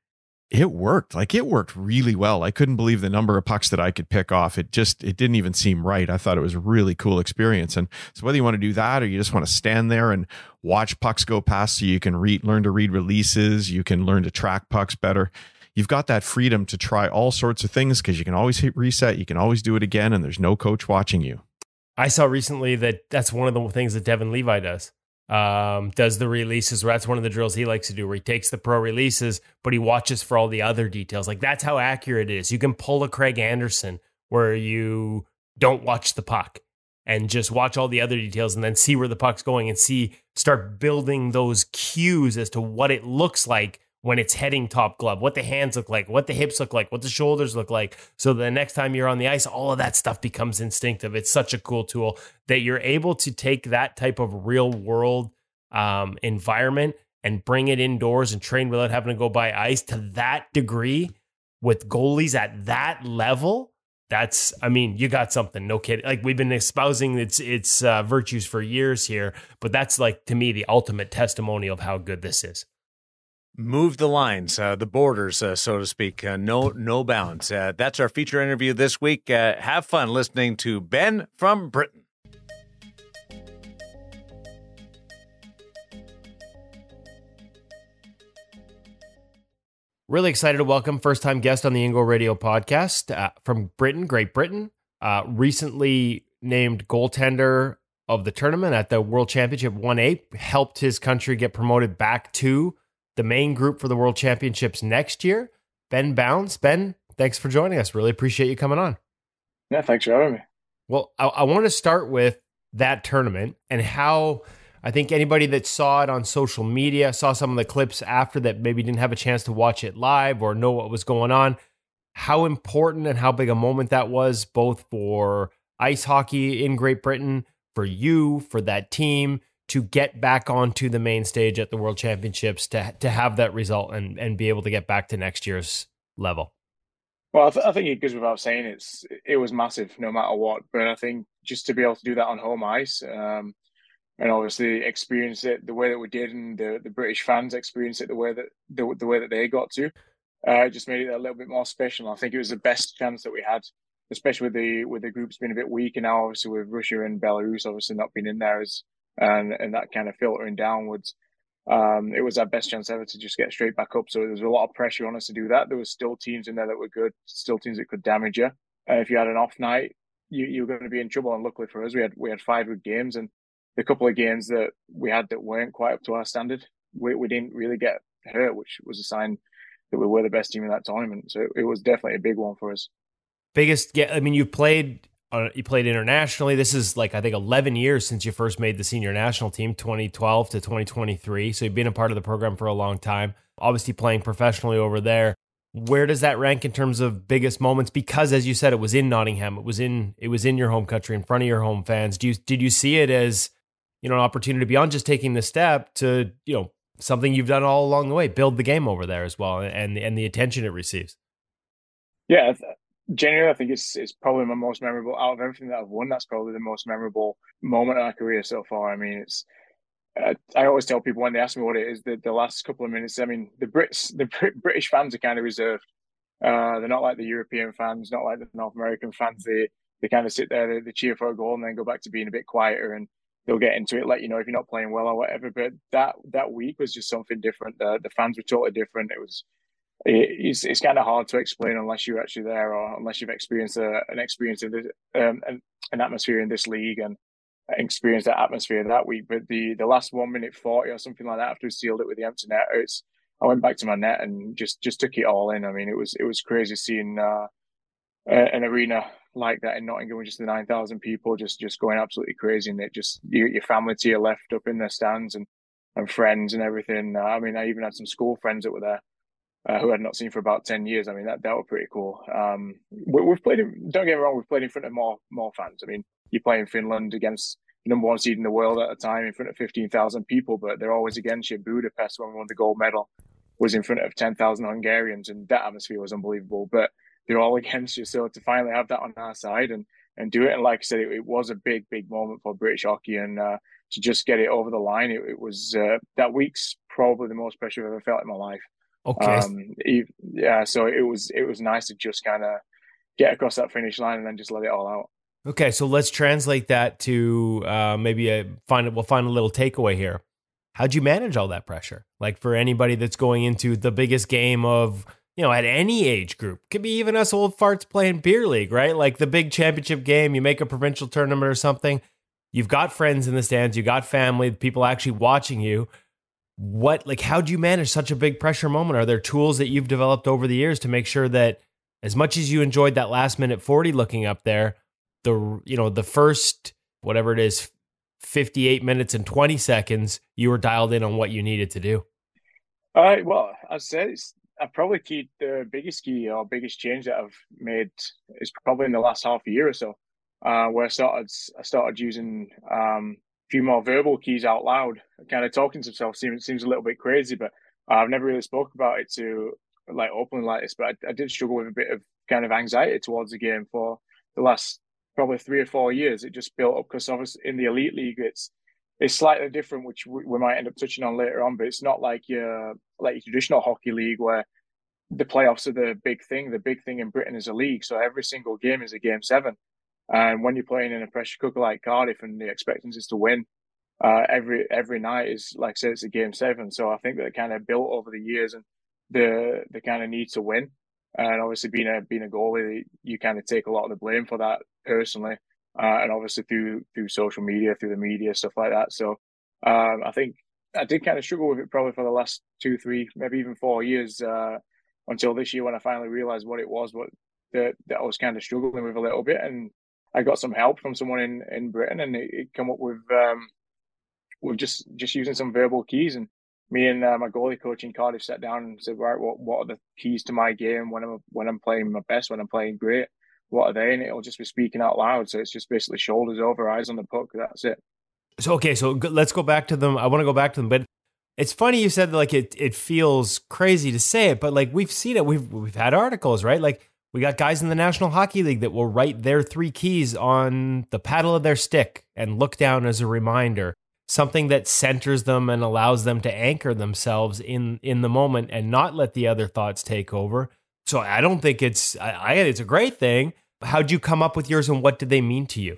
it worked. Like it worked really well. I couldn't believe the number of pucks that i could pick off. It just it didn't even seem right. I thought it was a really cool experience. And so whether you want to do that or you just want to stand there and watch pucks go past so you can read learn to read releases you can learn to track pucks better you've got that freedom to try all sorts of things because you can always hit reset you can always do it again and there's no coach watching you. I saw recently that that's one of the things that Devon Levi does um, does the releases. That's one of the drills he likes to do, where he takes the pro releases, but he watches for all the other details. Like that's how accurate it is. You can pull a Craig Anderson where you don't watch the puck and just watch all the other details and then see where the puck's going and see start building those cues as to what it looks like when it's heading top glove, what the hands look like, what the hips look like, what the shoulders look like. So the next time you're on the ice, all of that stuff becomes instinctive. It's such a cool tool that you're able to take that type of real world um, environment and bring it indoors and train without having to go by ice to that degree with goalies at that level. That's, I mean, you got something. No kidding. Like we've been espousing its its uh, virtues for years here, but that's like to me the ultimate testimony of how good this is move the lines, uh, the borders, uh, so to speak. Uh, no, no bounds. Uh, that's our feature interview this week. Uh, have fun listening to Ben from Britain. Really excited to welcome first time guest on the In Goal Radio podcast uh, from Britain, Great Britain. recently named goaltender of the tournament at the World Championship 1A, helped his country get promoted back to the main group for the World Championships next year. Ben Bowns. Ben, thanks for joining us. Really appreciate you coming on. Yeah, thanks for having me. Well, I, I want to start with that tournament and how I think anybody that saw it on social media, saw some of the clips after that maybe didn't have a chance to watch it live or know what was going on, how important and how big a moment that was, both for ice hockey in Great Britain, for you, for that team, to get back onto the main stage at the World Championships to to have that result and and be able to get back to next year's level? Well, I, th- I think it goes without saying it's it was massive no matter what. But I think just to be able to do that on home ice, um, and obviously experience it the way that we did, and the, the British fans experience it the way that the, the way that they got to. Uh, just made it a little bit more special. I think it was the best chance that we had, especially with the with the groups being a bit weak, and now obviously with Russia and Belarus obviously not being in there as and and that kind of filtering downwards. Um, it was our best chance ever to just get straight back up. So there was a lot of pressure on us to do that. There was still teams in there that were good, still teams that could damage you. If you had an off night, you you were going to be in trouble. And luckily for us, we had we had five good games, and the couple of games that we had that weren't quite up to our standard, we we didn't really get hurt, which was a sign that we were the best team in that tournament. So it was definitely a big one for us. Biggest, yeah. I mean, you played uh, you played internationally. This is like I think 11 years since you first made the senior national team, 2012 to 2023. So you've been a part of the program for a long time. Obviously, playing professionally over there. Where does that rank in terms of biggest moments? Because as you said, it was in Nottingham. It was in it was in your home country, in front of your home fans. Do you did you see it as you know an opportunity beyond just taking the step to you know something you've done all along the way, build the game over there as well, and and the attention it receives? Yeah, Genuinely, I think it's it's probably my most memorable out of everything that I've won. That's probably the most memorable moment in my career so far. I mean, it's uh, I always tell people when they ask me what it is, the, the last couple of minutes. I mean, the Brits, the (laughs) British fans are kind of reserved. Uh, they're not like the European fans, not like the North American fans. They they kind of sit there, they, they cheer for a goal, and then go back to being a bit quieter, and they'll get into it, let you know if you're not playing well or whatever. But that that week was just something different. The the fans were totally different. It was it's it's kind of hard to explain unless you're actually there or unless you've experienced a, an experience of um, an, an atmosphere in this league and experienced that atmosphere that week. But the the last one minute forty or something like that after we sealed it with the empty net, it's I went back to my net and just just took it all in. I mean, it was it was crazy seeing uh, an arena like that in Nottingham with just the nine thousand people just just going absolutely crazy, and it just your, your family to your left up in their stands and and friends and everything. Uh, I mean, I even had some school friends that were there uh, who I'd not seen for about ten years. I mean, that that was pretty cool. Um, we, have played. don't get me wrong, we've played in front of more more fans. I mean, you play in Finland against the number one seed in the world at the time in front of fifteen thousand people, but they're always against you. Budapest when we won the gold medal was in front of ten thousand Hungarians, and that atmosphere was unbelievable. But they're all (laughs) against you, so to finally have that on our side and and do it, and like I said, it, it was a big big moment for British hockey, and uh, to just get it over the line, it, it was uh, that week's probably the most pressure I've ever felt in my life. Okay. Um, yeah, so it was it was nice to just kind of get across that finish line and then just let it all out. Okay, so let's translate that to uh, maybe a find we'll find a little takeaway here. How'd you manage all that pressure? Like for anybody that's going into the biggest game of you know at any age group, could be even us old farts playing beer league, right? Like the big championship game, you make a provincial tournament or something. You've got friends in the stands, you got family, people actually watching you what like how do you manage such a big pressure moment? Are there tools that you've developed over the years to make sure that as much as you enjoyed that last minute 40 looking up there the you know the first whatever it is 58 minutes and 20 seconds you were dialed in on what you needed to do? All right well i said it's I probably the biggest key or biggest change that I've made is probably in the last half a year or so, uh, where I started I started using um, few more verbal keys out loud, kind of talking to himself seems seems a little bit crazy, but I've never really spoke about it to like openly like this. But I, I did struggle with a bit of kind of anxiety towards the game for the last probably three or four years. It just built up because obviously in the elite league, it's it's slightly different, which we, we might end up touching on later on. But it's not like your like your traditional hockey league where the playoffs are the big thing. The big thing in Britain is a league, so every single game is a game seven. And when you're playing in a pressure cooker like Cardiff and the expectancy is to win uh, every every night is like I said, it's a game seven. So I think that kind of built over the years and the the kind of need to win. And obviously being a being a goalie, you kind of take a lot of the blame for that personally. Uh, and obviously through through social media, through the media, stuff like that. So um, I think I did kind of struggle with it probably for the last two, three, maybe even four years uh, until this year when I finally realized what it was, what that, that I was kind of struggling with a little bit. And I got some help from someone in, in Britain, and it, it come up with um, with just just using some verbal keys. And me and uh, my goalie coach in Cardiff sat down and said, right, what what are the keys to my game when I'm when I'm playing my best, when I'm playing great? What are they? And it'll just be speaking out loud. So it's just basically shoulders over, eyes on the puck. That's it. So okay, so let's go back to them. I want to go back to them, but it's funny you said like it it feels crazy to say it, but like we've seen it. We've we've had articles, right? Like we got guys in the National Hockey League that will write their three keys on the paddle of their stick and look down as a reminder. something that centers them and allows them to anchor themselves in in the moment and not let the other thoughts take over. So I don't think it's I, I it's a great thing. How'd you come up with yours and what did they mean to you?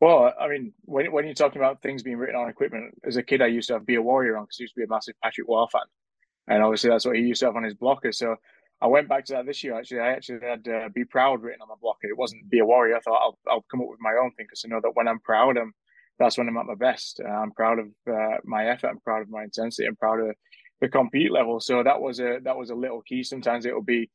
Well, I mean, when when you're talking about things being written on equipment, as a kid, I used to have "Be a Warrior" on because I used to be a massive Patrick Roy fan, and obviously that's what he used to have on his blocker. So I went back to that this year. Actually, I actually had uh, "Be Proud" written on my blocker. It wasn't "Be a Warrior." I thought I'll I'll come up with my own thing because I know that when I'm proud, I'm that's when I'm at my best. Uh, I'm proud of uh, my effort. I'm proud of my intensity. I'm proud of the compete level. So that was a that was a little key. Sometimes it'll be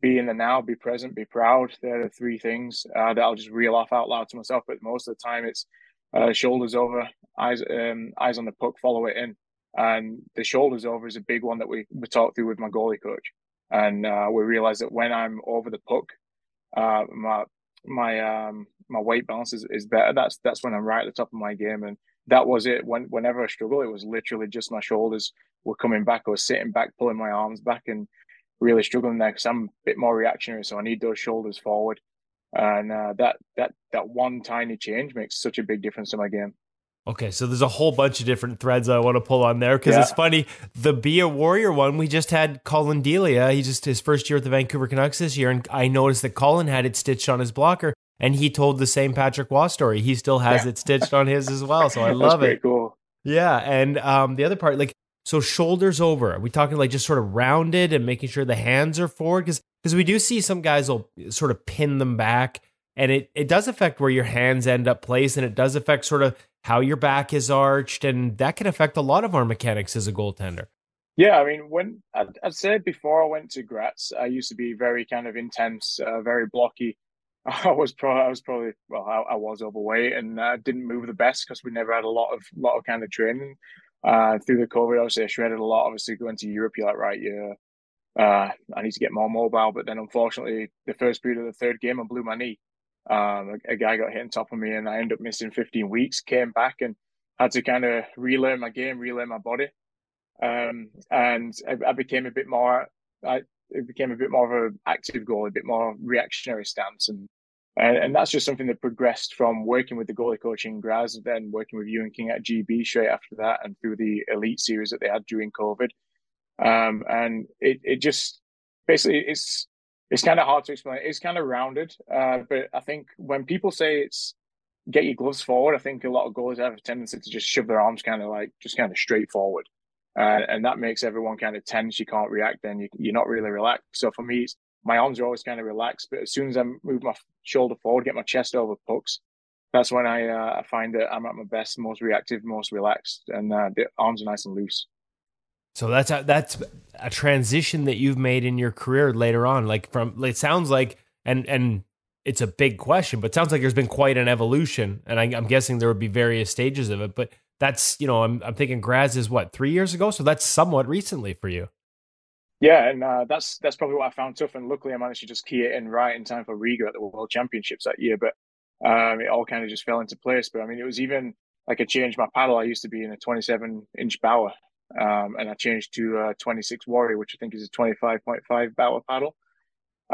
be in the now, be present, be proud. They're the three things uh, that I'll just reel off out loud to myself. But most of the time, it's uh, shoulders over, eyes um, eyes on the puck, follow it in. And the shoulders over is a big one that we, we talked through with my goalie coach. And uh, we realized that when I'm over the puck, uh, my my um, my weight balance is, is better. That's that's when I'm right at the top of my game. And that was it. When whenever I struggle, it was literally just my shoulders were coming back. I was sitting back, pulling my arms back, and really struggling there because I'm a bit more reactionary. So I need those shoulders forward, and uh, that that that one tiny change makes such a big difference to my game. Okay, so there's a whole bunch of different threads I want to pull on there because yeah. it's funny. The Be a Warrior one, we just had Collin Delia. He just his first year at the Vancouver Canucks this year, and I noticed that Collin had it stitched on his blocker, and he told the same Patrick Roy story. He still has yeah. it stitched on his as well. So I (laughs) love it. Cool. Yeah, and um, the other part, like so shoulders over. Are we talking like just sort of rounded and making sure the hands are forward? Because because we do see some guys will sort of pin them back, and it it does affect where your hands end up placed, and it does affect sort of how your back is arched, and that can affect a lot of our mechanics as a goaltender. Yeah, I mean, when I'd, I'd said before I went to Graz, I used to be very kind of intense, uh, very blocky. (laughs) I was probably, I was probably, well, I, I was overweight and uh, didn't move the best because we never had a lot of, lot of kind of training uh, through the COVID, obviously I shredded a lot. Obviously going to Europe, you're like, right, yeah, uh, I need to get more mobile. But then unfortunately, the first period of the third game, I blew my knee. Um, a, guy got hit on top of me, and I ended up missing 15 weeks. Came back and had to kind of relearn my game, relearn my body, um, and I, I, became a bit more. I became a bit more of an active goal, a bit more reactionary stance, and and, and that's just something that progressed from working with the goalie coach in Graz, then working with Ewan King at GB straight after that, and through the elite series that they had during COVID. Um, and it, it just basically it's it's kind of hard to explain. It's kind of rounded, uh, but I think when people say it's get your gloves forward, I think a lot of goalies have a tendency to just shove their arms kind of like just kind of straight forward. Uh, and that makes everyone kind of tense. You can't react, then you, you're not really relaxed. So for me, my arms are always kind of relaxed, but as soon as I move my shoulder forward, get my chest over pucks, that's when I uh, find that I'm at my best, most reactive, most relaxed, and uh, the arms are nice and loose. So that's a, that's a transition that you've made in your career later on. Like from it sounds like, and and it's a big question, but sounds like there's been quite an evolution, and I, am guessing there would be various stages of it. But that's you know, I'm I'm thinking Graz is what three years ago, so that's somewhat recently for you. Yeah, and uh, that's that's probably what I found tough. And luckily, I managed to just key it in right in time for Riga at the World Championships that year. But um, it all kind of just fell into place. But I mean, it was even like I changed my paddle. I used to be in a 27 inch Bauer, um, and I changed to a 26 Warrior, which I think is a 25.5 Bauer paddle.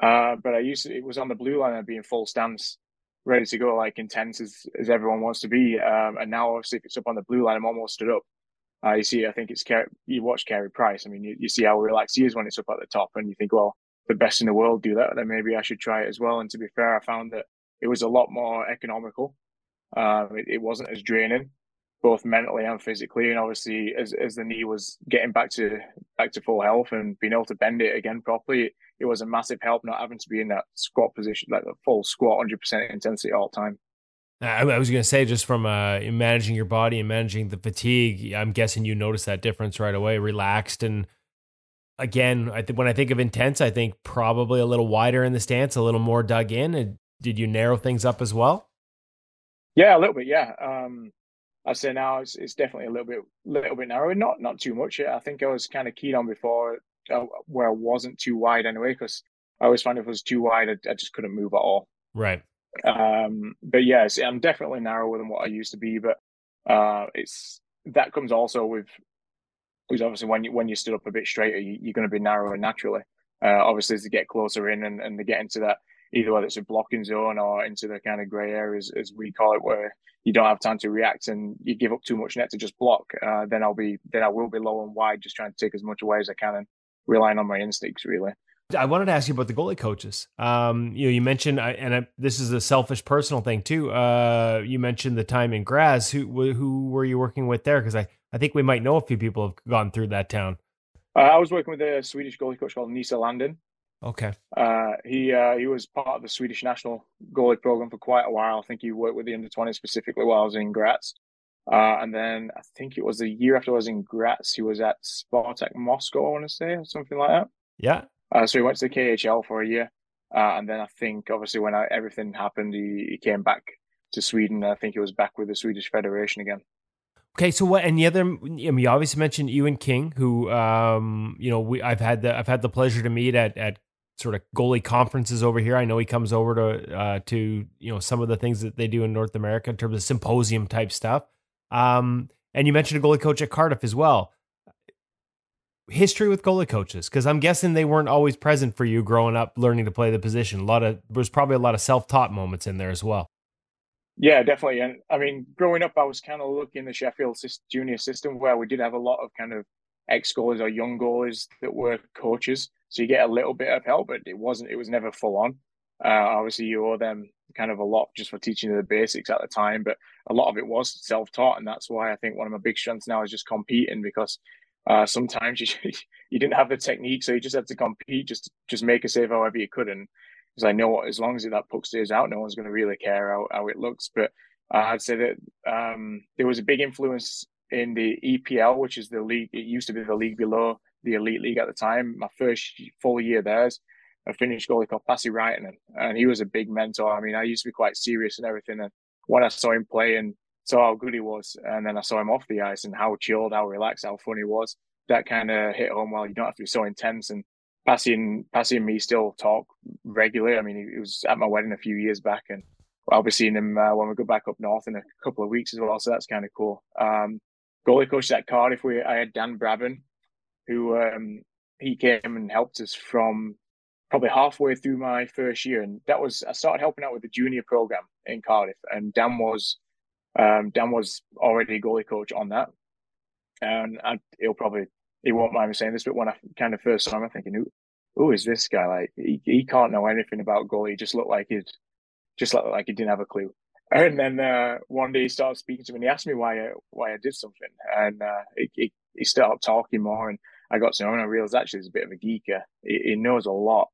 Uh, but I used to, it was on the blue line and being full stance, ready to go, like intense as, as everyone wants to be. Um, and now, obviously, if it's up on the blue line, I'm almost stood up. Uh, you see, I think it's you watch Carey Price. I mean, you, you see how relaxed he is when it's up at the top, and you think, well, the best in the world do that, then maybe I should try it as well. And to be fair, I found that it was a lot more economical. Um, it, it, wasn't as draining, both mentally and physically. And obviously, as as the knee was getting back to back to full health and being able to bend it again properly, it, it was a massive help not having to be in that squat position, like the full squat, hundred percent intensity all the time. I, was going to say, just from uh, managing your body and managing the fatigue, I'm guessing you noticed that difference right away. Relaxed and again, I think when I think of intense, I think probably a little wider in the stance, a little more dug in. Did you narrow things up as well? Yeah, a little bit. Yeah, um, I say now it's it's definitely a little bit little bit narrow, not not too much. I think I was kind of keen on before uh, where I wasn't too wide anyway, because I always find if it was too wide, I, I just couldn't move at all. Right. Um, but yes, I'm definitely narrower than what I used to be. But uh, it's that comes also with because obviously when you when you stood up a bit straighter, you, are going to be narrower naturally. Uh, obviously, as they get closer in and, and they get into that either whether it's a blocking zone or into the kind of grey areas, as we call it, where you don't have time to react and you give up too much net to just block, uh, then I'll be then I will be low and wide, just trying to take as much away as I can and relying on my instincts really. I wanted to ask you about the goalie coaches. Um, you know, you mentioned, and I, this is a selfish personal thing too. Uh, you mentioned the time in Graz. Who who were you working with there? Because I, I think we might know a few people have gone through that town. Uh, I was working with a Swedish goalie coach called Nisse Landin. Okay. Uh, he uh, he was part of the Swedish national goalie program for quite a while. I think he worked with the under twenty specifically while I was in Graz. Uh, and then I think it was a year after I was in Graz, he was at Spartak Moscow, I want to say, or something like that. Yeah. Uh, so he went to the KHL for a year, uh, and then I think obviously when I, everything happened, he, he came back to Sweden. I think he was back with the Swedish Federation again. Okay, so what? And the other, I mean, you obviously mentioned Ewan King, who, um, you know, we I've had the I've had the pleasure to meet at at sort of goalie conferences over here. I know he comes over to uh, to you know some of the things that they do in North America in terms of symposium type stuff. Um, and you mentioned a goalie coach at Cardiff as well history with goalie coaches? Because I'm guessing they weren't always present for you growing up, learning to play the position. A lot of there was probably a lot of self taught moments in there as well. Yeah, definitely. And I mean, growing up, I was kind of looking the Sheffield junior system where we did have a lot of kind of ex goalies or young goalies that were coaches. So you get a little bit of help, but it wasn't. It was never full on. Uh, obviously, you owe them kind of a lot just for teaching the basics at the time, but a lot of it was self taught, and that's why I think one of my big strengths now is just competing because uh, sometimes (laughs) you you didn't have the technique, so you just had to compete, just just make a save however you could. And because I know what, as long as that puck stays out, no one's going to really care how, how it looks. But uh, I'd say that um, there was a big influence in the EPL, which is the league. It used to be the league below the elite league at the time. My first full year there's I finished goalie called Pasi Raitanen, and he was a big mentor. I mean, I used to be quite serious and everything, and when I saw him play and saw how good he was, and then I saw him off the ice and how chilled, how relaxed, how fun he was. That kind of hit home. Well, you don't have to be so intense. And Pasi and Pasi and me still talk regularly. I mean, he, was at my wedding a few years back, and I'll be seeing him uh, when we go back up north in a couple of weeks as well. So that's kind of cool. Um, goalie coach at Cardiff, we I had Dan Brabin, who um, he came and helped us from probably halfway through my first year, and that was I started helping out with the junior program in Cardiff, and Dan was um, Dan was already a goalie coach on that, and I, he'll probably he won't mind me saying this, but when I kind of first saw him, I'm thinking, who, who is this guy? Like he, he can't know anything about goalie. He just looked like he'd just looked like he didn't have a clue. And then uh, one day he started speaking to me, and he asked me why I, why I did something, and uh, he, he, he started talking more, and I got to know him, and I realized actually he's a bit of a geeker. He, he knows a lot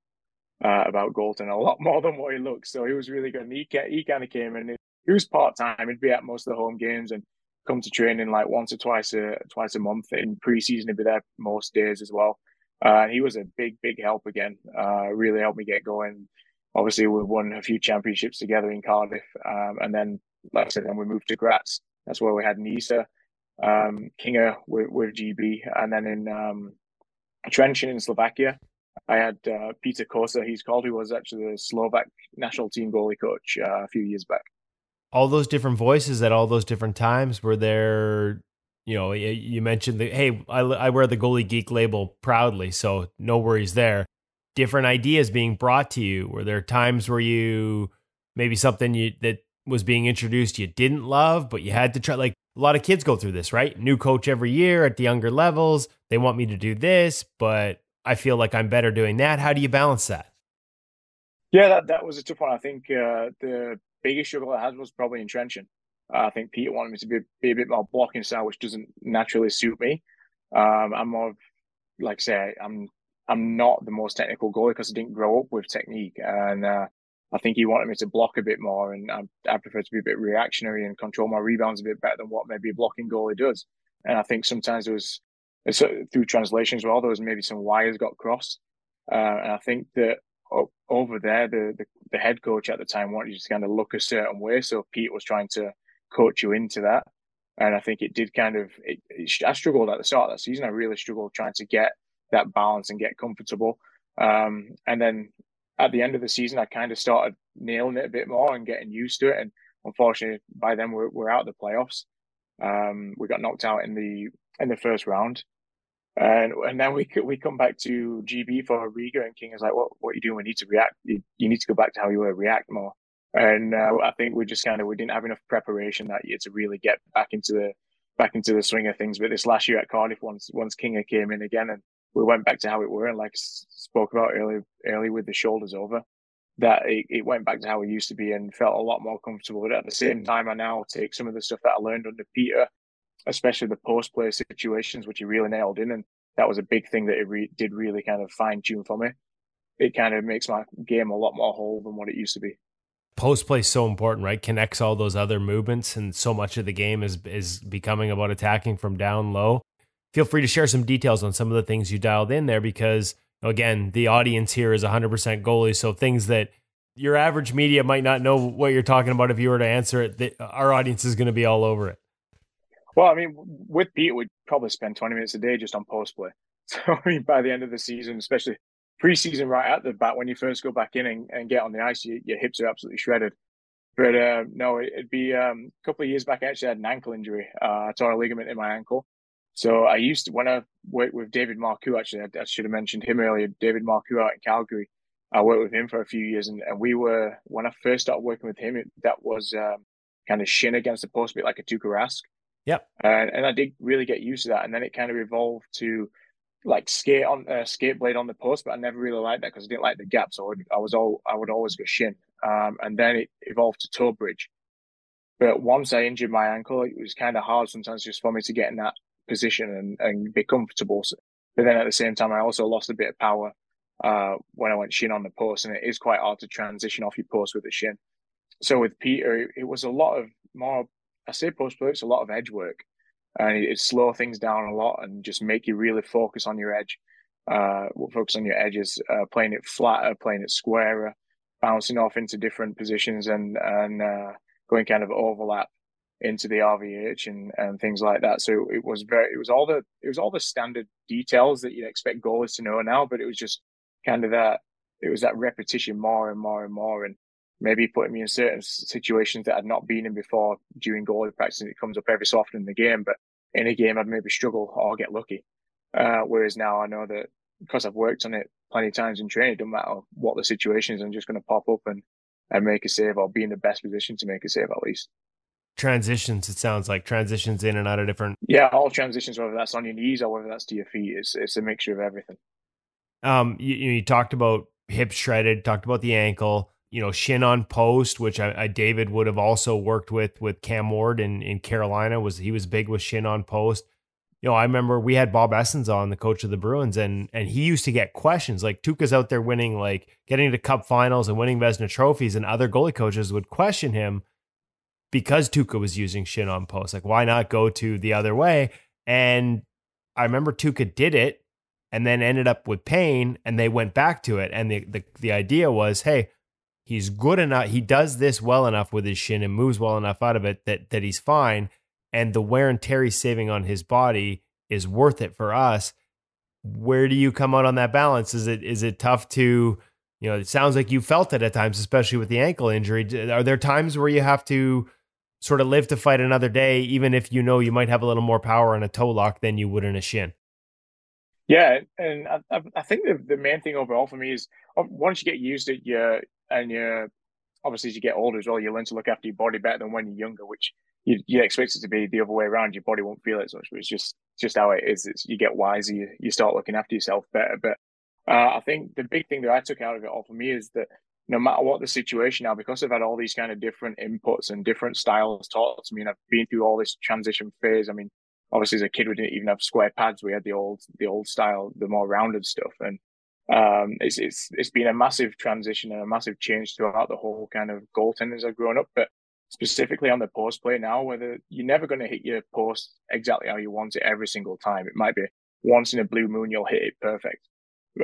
uh, about goaltending, a lot (laughs) more than what he looks. So he was really good. And he he kind of came in he was part time. He'd be at most of the home games and come to training like once or twice a twice a month. In preseason, he'd be there most days as well. Uh, he was a big, big help again. Uh, really helped me get going. Obviously, we won a few championships together in Cardiff, um, and then, like I said, then we moved to Graz. That's where we had Nisse, um, Kinger with, with GB, and then in um, Trenčín in Slovakia, I had uh, Peter Kosa, he's called, who was actually the Slovak national team goalie coach uh, a few years back. All those different voices at all those different times were there you know you mentioned the hey I, I wear the goalie geek label proudly so no worries there. Different ideas being brought to you. Were there times where you maybe something you that was being introduced you didn't love but you had to try like a lot of kids go through this right? New coach every year at the younger levels. They want me to do this but i feel like i'm better doing that. How do you balance that? Yeah that, that was a tough one. I think uh, the biggest struggle I had was probably in Trenčín. Uh, I think Peter wanted me to be, be a bit more blocking style, which doesn't naturally suit me. Um, I'm more, like I say, I'm I'm not the most technical goalie because I didn't grow up with technique, and uh, I think he wanted me to block a bit more, and I, I prefer to be a bit reactionary and control my rebounds a bit better than what maybe a blocking goalie does. And I think sometimes there was through translations, well, there was maybe some wires got crossed, uh, and I think that over there, the, the, the head coach at the time wanted you to kind of look a certain way. So Pete was trying to coach you into that. And I think it did kind of, it, it, I struggled at the start of that season. I really struggled trying to get that balance and get comfortable. Um, and then at the end of the season, I kind of started nailing it a bit more and getting used to it. And unfortunately, by then we're, we're out of the playoffs. Um, we got knocked out in the in the first round, And and then we we come back to GB for Riga, and King is like, "What what are you doing? We need to react. You, you need to go back to how you were, react more." And uh, I think we just kind of we didn't have enough preparation that year to really get back into the back into the swing of things. But this last year at Cardiff, once once Kinger came in again, and we went back to how it were, and like spoke about early early with the shoulders over, that it, it went back to how it used to be and felt a lot more comfortable. But at the same time, I now take some of the stuff that I learned under Peter especially the post play situations, which he really nailed in. And that was a big thing that it re- did really kind of fine tune for me. It kind of makes my game a lot more whole than what it used to be. Post play is so important, right? Connects all those other movements, and so much of the game is is becoming about attacking from down low. Feel free to share some details on some of the things you dialed in there, because again, the audience here is 100% goalies, so things that your average media might not know what you're talking about if you were to answer it. The, our audience is going to be all over it. Well, I mean, with Pete, we'd probably spend 20 minutes a day just on post play. (laughs) So, I mean, by the end of the season, especially preseason right at the bat, when you first go back in and, and get on the ice, you, your hips are absolutely shredded. But uh, no, it'd be um, a couple of years back. I actually had an ankle injury. Uh, I tore a ligament in my ankle. So I used to, when I worked with David Marcoux, actually, I, I should have mentioned him earlier, David Marcoux out in Calgary. I worked with him for a few years. And, and we were, when I first started working with him, it, that was um, kind of shin against the post, a bit like a Tuukka Rask. Yep. And, and I did really get used to that. And then it kind of evolved to like skate on uh, skate blade on the post, but I never really liked that because I didn't like the gap. So I, would, I was all I would always go shin. Um, and then it evolved to toe bridge. But once I injured my ankle, it was kind of hard sometimes just for me to get in that position and, and be comfortable. But then at the same time, I also lost a bit of power uh, when I went shin on the post, and it is quite hard to transition off your post with a shin. So with Peter, it, it was a lot of more I say post play, it's a lot of edge work, and it, it slow things down a lot and just make you really focus on your edge. Uh, focus on your edges, uh, playing it flatter, playing it squarer, bouncing off into different positions, and and uh, going kind of overlap into the RVH and, and things like that. So it was very, it was all the, it was all the standard details that you'd expect goalies to know now, but it was just kind of that, it was that repetition more and more and more. And maybe putting me in certain situations that I'd not been in before during goalie practice. And it comes up every so often in the game, but in a game I'd maybe struggle or get lucky. Uh, whereas now I know that because I've worked on it plenty of times in training, it doesn't matter what the situation is, I'm just going to pop up and, and make a save or be in the best position to make a save at least. Transitions, it sounds like transitions in and out of different. Yeah, all transitions, whether that's on your knees or whether that's to your feet, it's, it's a mixture of everything. Um, you, you talked about hip shredded, talked about the ankle you know, shin on post, which I, I, David would have also worked with with Cam Ward in, in Carolina. Was he was big with shin on post. You know, I remember we had Bob Essensa on, the coach of the Bruins, and and he used to get questions like Tuukka's out there winning, like getting to Cup finals and winning Vezina trophies, and other goalie coaches would question him because Tuukka was using shin on post. Like, why not go to the other way? And I remember Tuukka did it, and then ended up with pain, and they went back to it. And the the the idea was, hey he's good enough. He does this well enough with his shin and moves well enough out of it that that he's fine. And the wear and tear he's saving on his body is worth it for us. Where do you come out on that balance? Is it is it tough to, you know, it sounds like you felt it at times, especially with the ankle injury. Are there times where you have to sort of live to fight another day, even if you know you might have a little more power in a toe lock than you would in a shin? Yeah, and I, I think the, the main thing overall for me is uh, once you get used to it, you and you obviously as you get older as well, you learn to look after your body better than when you're younger, which you you expect it to be the other way around. Your body won't feel it as much, but it's just just how it is. It's, you get wiser, you, you start looking after yourself better. But uh, I think the big thing that I took out of it all for me is that no matter what the situation now, because I've had all these kind of different inputs and different styles taught to me, and I've been through all this transition phase. I mean, obviously as a kid we didn't even have square pads. We had the old the old style, the more rounded stuff, and um, it's it's it's been a massive transition and a massive change throughout the whole kind of goaltending as I've grown up. But specifically on the post play now, whether you're never going to hit your post exactly how you want it every single time. It might be once in a blue moon you'll hit it perfect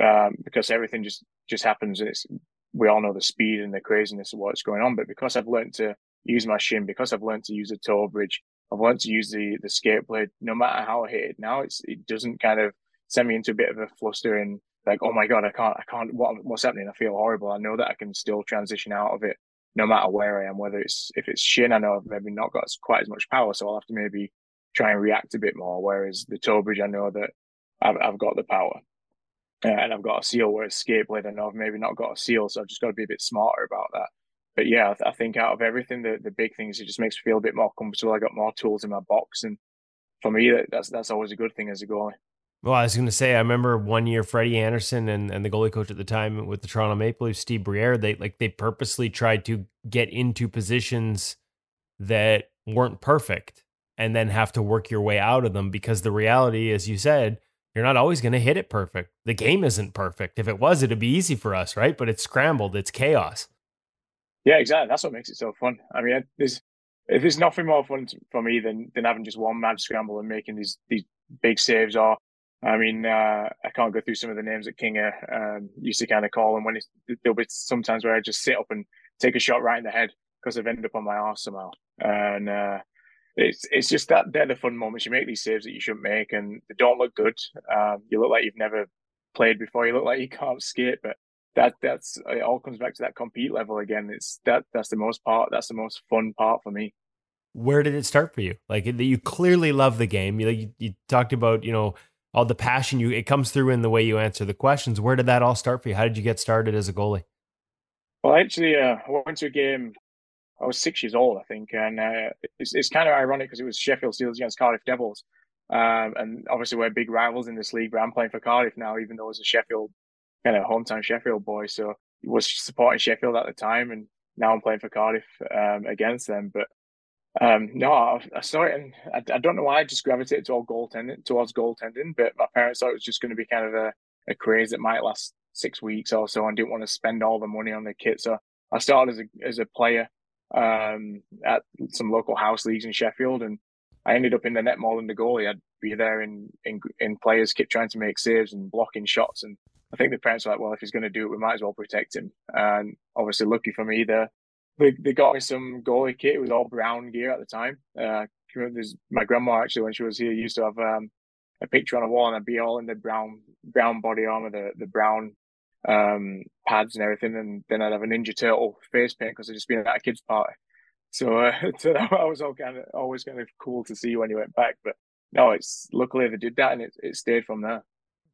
um, because everything just just happens. It's we all know the speed and the craziness of what's going on. But because I've learned to use my shin, because I've learned to use the toe bridge, I've learned to use the the skate blade. No matter how I hit it now, it's it doesn't kind of send me into a bit of a fluster and like, oh my god, I can't, I can't. What, what's happening? I feel horrible. I know that I can still transition out of it, no matter where I am. Whether it's if it's shin, I know I've maybe not got quite as much power, so I'll have to maybe try and react a bit more. Whereas the toe bridge, I know that I've, I've got the power. And I've got a seal, whereas skate blade, I and I've maybe not got a seal, so I've just got to be a bit smarter about that. But yeah, I, th- I think out of everything, the, the big things, it just makes me feel a bit more comfortable. I got more tools in my box, and for me, that, that's that's always a good thing as a goalie. Well, I was going to say, I remember one year Freddie Andersen and, and the goalie coach at the time with the Toronto Maple Leafs, Steve Briere, they like they purposely tried to get into positions that weren't perfect and then have to work your way out of them because the reality, as you said, you're not always going to hit it perfect. The game isn't perfect. If it was, it'd be easy for us, right? But it's scrambled, it's chaos. Yeah, exactly. That's what makes it so fun. I mean, there's there's nothing more fun for me than than having just one mad scramble and making these these big saves or I mean, uh, I can't go through some of the names that Kinger um, used to kind of call And when it's, there'll be sometimes where I just sit up and take a shot right in the head because I've ended up on my arse somehow. And uh, it's it's just that they're the fun moments. You make these saves that you shouldn't make, and they don't look good. Um, you look like you've never played before. You look like you can't skate, but that that's it. All comes back to that compete level again. It's that that's the most part. That's the most fun part for me. Where did it start for you? Like you clearly love the game. You you, you talked about you know all the passion you it comes through in the way you answer the questions. Where did that all start for you? How did you get started as a goalie? Well, actually, uh, I went to a game. I was six years old, I think, and uh, it's, it's kind of ironic because it was Sheffield Steelers against Cardiff Devils, um, and obviously we're big rivals in this league. But I'm playing for Cardiff now, even though I was a Sheffield kind of hometown Sheffield boy, so was supporting Sheffield at the time, and now I'm playing for Cardiff um, against them. But um, no, I, I saw it, and I, I, don't know why I just gravitated toward goaltending, towards goaltending. But my parents thought it was just going to be kind of a, a craze that might last six weeks or so, and didn't want to spend all the money on the kit. So I started as a as a player um, at some local house leagues in Sheffield, and I ended up in the net more than the goalie. I'd be there in in, in players' kit trying to make saves and blocking shots, and I think the parents were like, well, if he's going to do it, we might as well protect him. And obviously, lucky for me, the they, they got me some goalie kit. It was all brown gear at the time. Uh, my grandma actually when she was here used to have um, a picture on a wall and I'd be all in the brown brown body armor, the the brown um, pads and everything, and then I'd have a Ninja Turtle face paint because I'd just been at a kids party. So, uh, (laughs) so that (laughs) was all kind of always kind of cool to see when you went back. But no, it's luckily they did that and it, it stayed from there.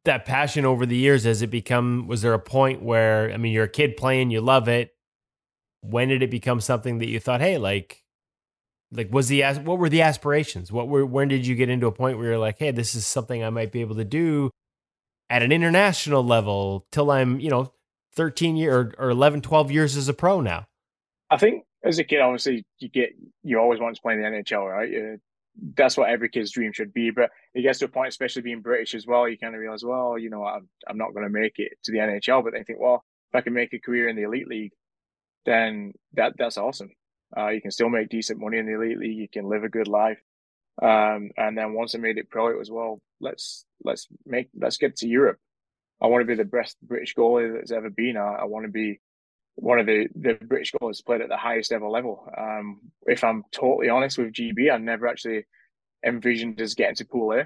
That passion over the years, has it become? Was there a point where I mean, you're a kid playing, you love it, when did it become something that you thought, hey, like, like was the what were the aspirations? What were when did you get into a point where you're like, hey, this is something I might be able to do at an international level till I'm, you know, 13 year or, or 11, 12 years as a pro now? I think as a kid, obviously, you get you always want to play in the NHL, right? That's what every kid's dream should be. But it gets to a point, especially being British as well, you kind of realize, well, you know, I'm, I'm not going to make it to the NHL. But then think, well, if I can make a career in the elite league, then that that's awesome. Uh, you can still make decent money in the elite league. You can live a good life. Um, and then once I made it pro, it was well, let's let's make let's get to Europe. I want to be the best British goalie that's ever been. I, I want to be one of the, the British goalies played at the highest ever level. Um, if I'm totally honest with GB, I never actually envisioned us getting to Pool A.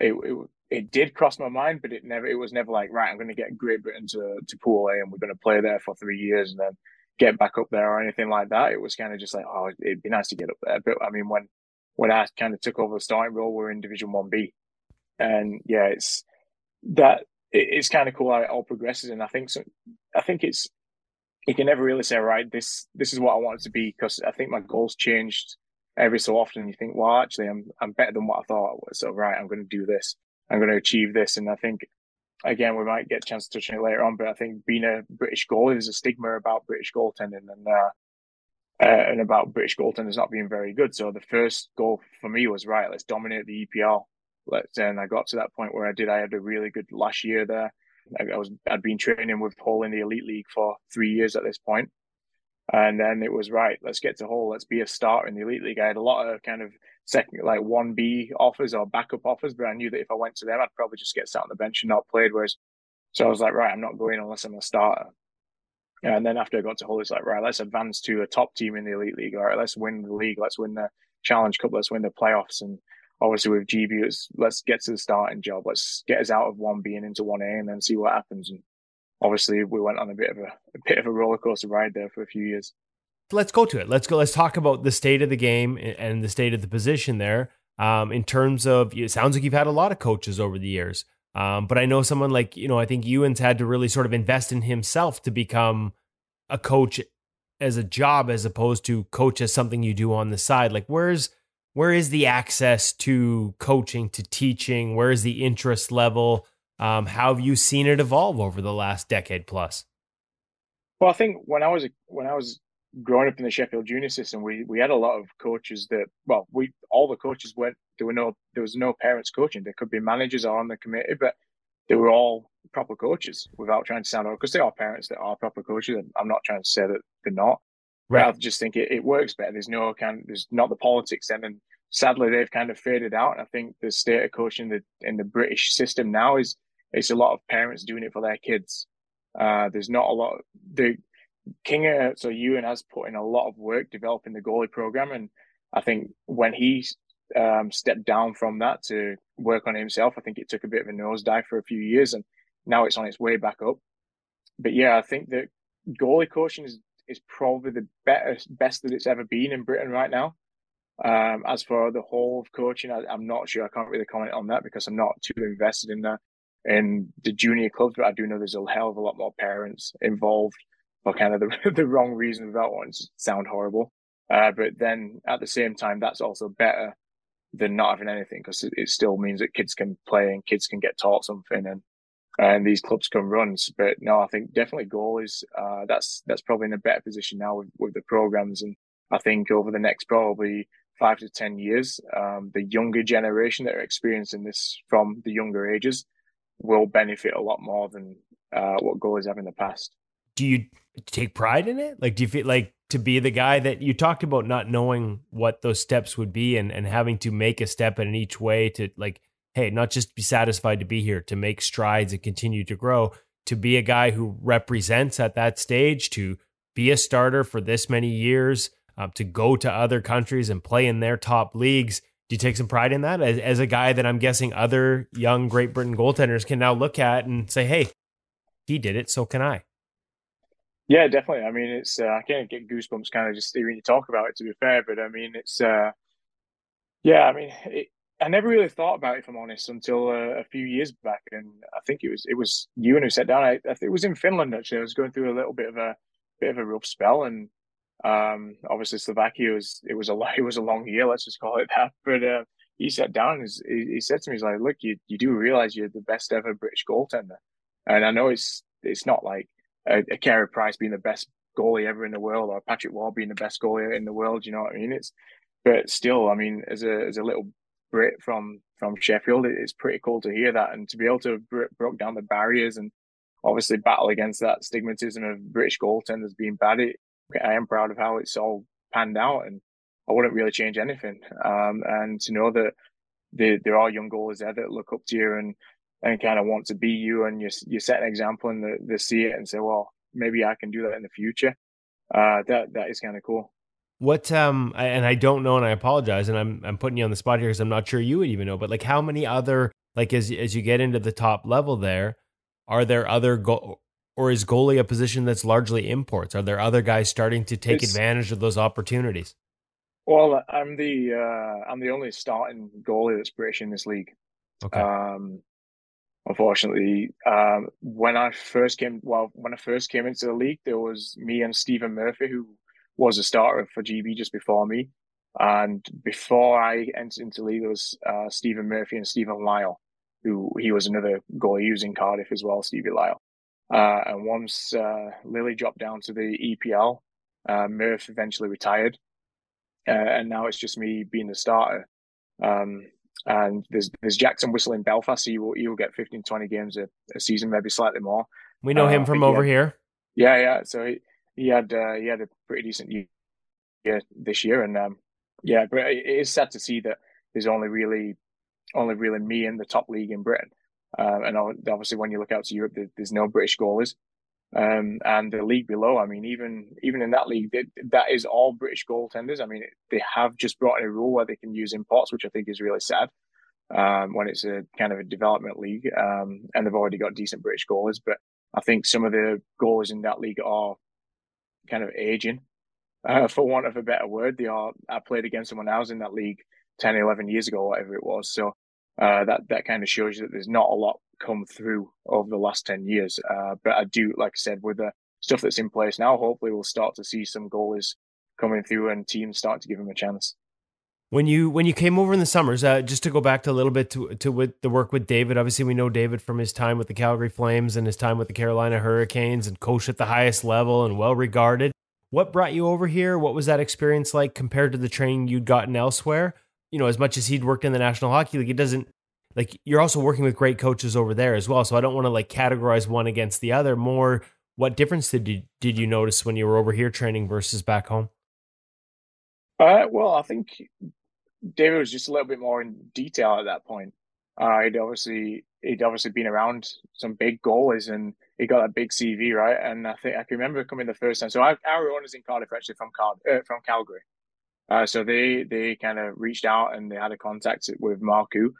It, it, it did cross my mind, but it never it was never like right. I'm going to get Great Britain to to Pool A, and we're going to play there for three years, and then get back up there or anything like that. It was kind of just like, oh, it'd be nice to get up there. But I mean, when when I kind of took over the starting role, we're in Division One B, and yeah, it's that it, it's kind of cool how it all progresses. And I think so. I think it's you can never really say, right, this this is what I want it to be because I think my goals changed every so often. You think, well, actually, I'm I'm better than what I thought I was. So right, I'm going to do this. I'm going to achieve this. And I think again, we might get a chance to touch on it later on, but I think being a British goalie, there's a stigma about British goaltending and uh, uh, and about British goaltenders not being very good. So the first goal for me was right. Let's dominate the EPL. Let's and I got to that point where I did. I had a really good last year there. I, I was I'd been training with Hull in the elite league for three years at this point, and then it was right. Let's get to Hull. Let's be a starter in the elite league. I had a lot of kind of second, like one B offers or backup offers, but I knew that if I went to them, I'd probably just get sat on the bench and not played. Whereas, so I was like, right, I'm not going unless I'm a starter. And then after I got to Hull, it's like, right, let's advance to a top team in the elite league. All right, let's win the league. Let's win the Challenge Cup. Let's win the playoffs. And obviously with GB, it's let's get to the starting job. Let's get us out of one B and into one A, and then see what happens. And obviously, we went on a bit of a, a bit of a roller coaster ride there for a few years let's go to it. Let's go. Let's talk about the state of the game and the state of the position there. Um, in terms of, it sounds like you've had a lot of coaches over the years. Um, but I know someone like, you know, I think Ewan's had to really sort of invest in himself to become a coach as a job as opposed to coach as something you do on the side. Like where's where is the access to coaching, to teaching? Where is the interest level? Um, how have you seen it evolve over the last decade plus? Well, I think when I was when I was growing up in the Sheffield junior system, we we had a lot of coaches that well, we all the coaches went there were no there was no parents coaching. There could be managers on the committee, but they were all proper coaches without trying to sound because they are parents that are proper coaches. And I'm not trying to say that they're not. Right. I just think it, it works better. There's no kind there's not the politics then and sadly they've kind of faded out. And I think the state of coaching the in the British system now is it's a lot of parents doing it for their kids. Uh, there's not a lot. The King, uh, so Ewan has put in a lot of work developing the goalie program, and I think when he um, stepped down from that to work on himself, I think it took a bit of a nosedive for a few years, and now it's on its way back up. But yeah, I think that goalie coaching is is probably the best best that it's ever been in Britain right now. Um, as for the whole of coaching, I, am not sure. I can't really comment on that because I'm not too invested in that in the junior clubs, but I do know there's a hell of a lot more parents involved for kind of the, (laughs) the wrong reason without wanting to sound horrible. Uh, but then at the same time, that's also better than not having anything because it, it, still means that kids can play and kids can get taught something and and these clubs can run. But no, I think definitely goalies. Uh, that's that's probably in a better position now with, with the programs, and I think over the next probably five to ten years, um, the younger generation that are experiencing this from the younger ages will benefit a lot more than uh, what goalies have in the past. Do you take pride in it? Like, do you feel like to be the guy that you talked about not knowing what those steps would be and, and having to make a step in each way to like, hey, not just be satisfied to be here, to make strides and continue to grow, to be a guy who represents at that stage, to be a starter for this many years, um, to go to other countries and play in their top leagues do you take some pride in that as, as a guy that I'm guessing other young Great Britain goaltenders can now look at and say, hey, he did it, so can I? Yeah, definitely. I mean, it's uh, I can't get goosebumps kind of just hearing you talk about it. To be fair, but I mean, it's uh, yeah. I mean, it, I never really thought about it, if I'm honest, until uh, a few years back, and I think it was it was Ewan who sat down. I, I think it was in Finland actually. I was going through a little bit of a bit of a rough spell, and um, obviously Slovakia was it was a (laughs) it was a long year, let's just call it that. But uh, he sat down and he, he said to me, "He's like, look, you you do realize you're the best ever British goaltender, and I know it's it's not like a, a Carey Price being the best goalie ever in the world or Patrick Roy being the best goalie in the world. You know what I mean? It's but still, I mean, as a as a little Brit from from Sheffield, it's pretty cool to hear that and to be able to broke down the barriers and obviously battle against that stigmatism of British goaltenders being bad. It, I am proud of how it's all panned out, and I wouldn't really change anything. Um, and to know that there, there are young goalies there that look up to you and and kind of want to be you, and you you set an example, and they, they see it and say, well, maybe I can do that in the future. Uh, that that is kind of cool. What um and I don't know and I apologize and I'm I'm putting you on the spot here because I'm not sure you would even know but like how many other like as as you get into the top level there are there other go- or is goalie a position that's largely imports? Are there other guys starting to take it's, advantage of those opportunities? Well, I'm the uh, I'm the only starting goalie that's British in this league. Okay. Um, unfortunately, um, when I first came, well, when I first came into the league, there was me and Stephen Murphy, who was a starter for GB just before me. And before I entered into the league, there was uh, Stephen Murphy and Stephen Lyle, who he was another goalie using Cardiff as well, Stevie Lyle. Uh, and once uh, Lily dropped down to the EPL, uh, Murph eventually retired, uh, and now it's just me being the starter. Um, and there's there's Jackson Whistle in Belfast, so he will, he will get 15, 20 games a, a season, maybe slightly more. We know him uh, from over had, here. Yeah, yeah. So he, he had uh, he had a pretty decent year this year, and um, yeah, but it is sad to see that there's only really only really me in the top league in Britain. Uh, and obviously, when you look out to Europe, there's no British goalies. Um, and the league below, I mean, even even in that league, that is all British goaltenders. I mean, they have just brought in a rule where they can use imports, which I think is really sad um, when it's a kind of a development league. Um, and they've already got decent British goalies, but I think some of the goalies in that league are kind of aging, uh, for want of a better word. They are. I played against someone else in that league 10, 11 years ago, whatever it was. So uh, that that kind of shows you that there's not a lot come through over the last 10 years. Uh, but I do, like I said, with the stuff that's in place now, hopefully we'll start to see some goalies coming through and teams start to give them a chance. When you when you came over in the summers, uh, just to go back to a little bit to to with the work with David. Obviously, we know David from his time with the Calgary Flames and his time with the Carolina Hurricanes, and coached at the highest level and well regarded. What brought you over here? What was that experience like compared to the training you'd gotten elsewhere? You know, as much as he'd worked in the National Hockey League, it doesn't like you're also working with great coaches over there as well. So I don't want to like categorize one against the other. More, what difference did you did you notice when you were over here training versus back home? Uh, well, I think David was just a little bit more in detail at that point. Uh, he'd obviously he'd obviously been around some big goalies and he got a big CV, right? And I think I can remember coming the first time. So our, our owners in Cardiff actually from Card uh, from Calgary. Uh, so they they kind of reached out and they had a contact with Marcoux,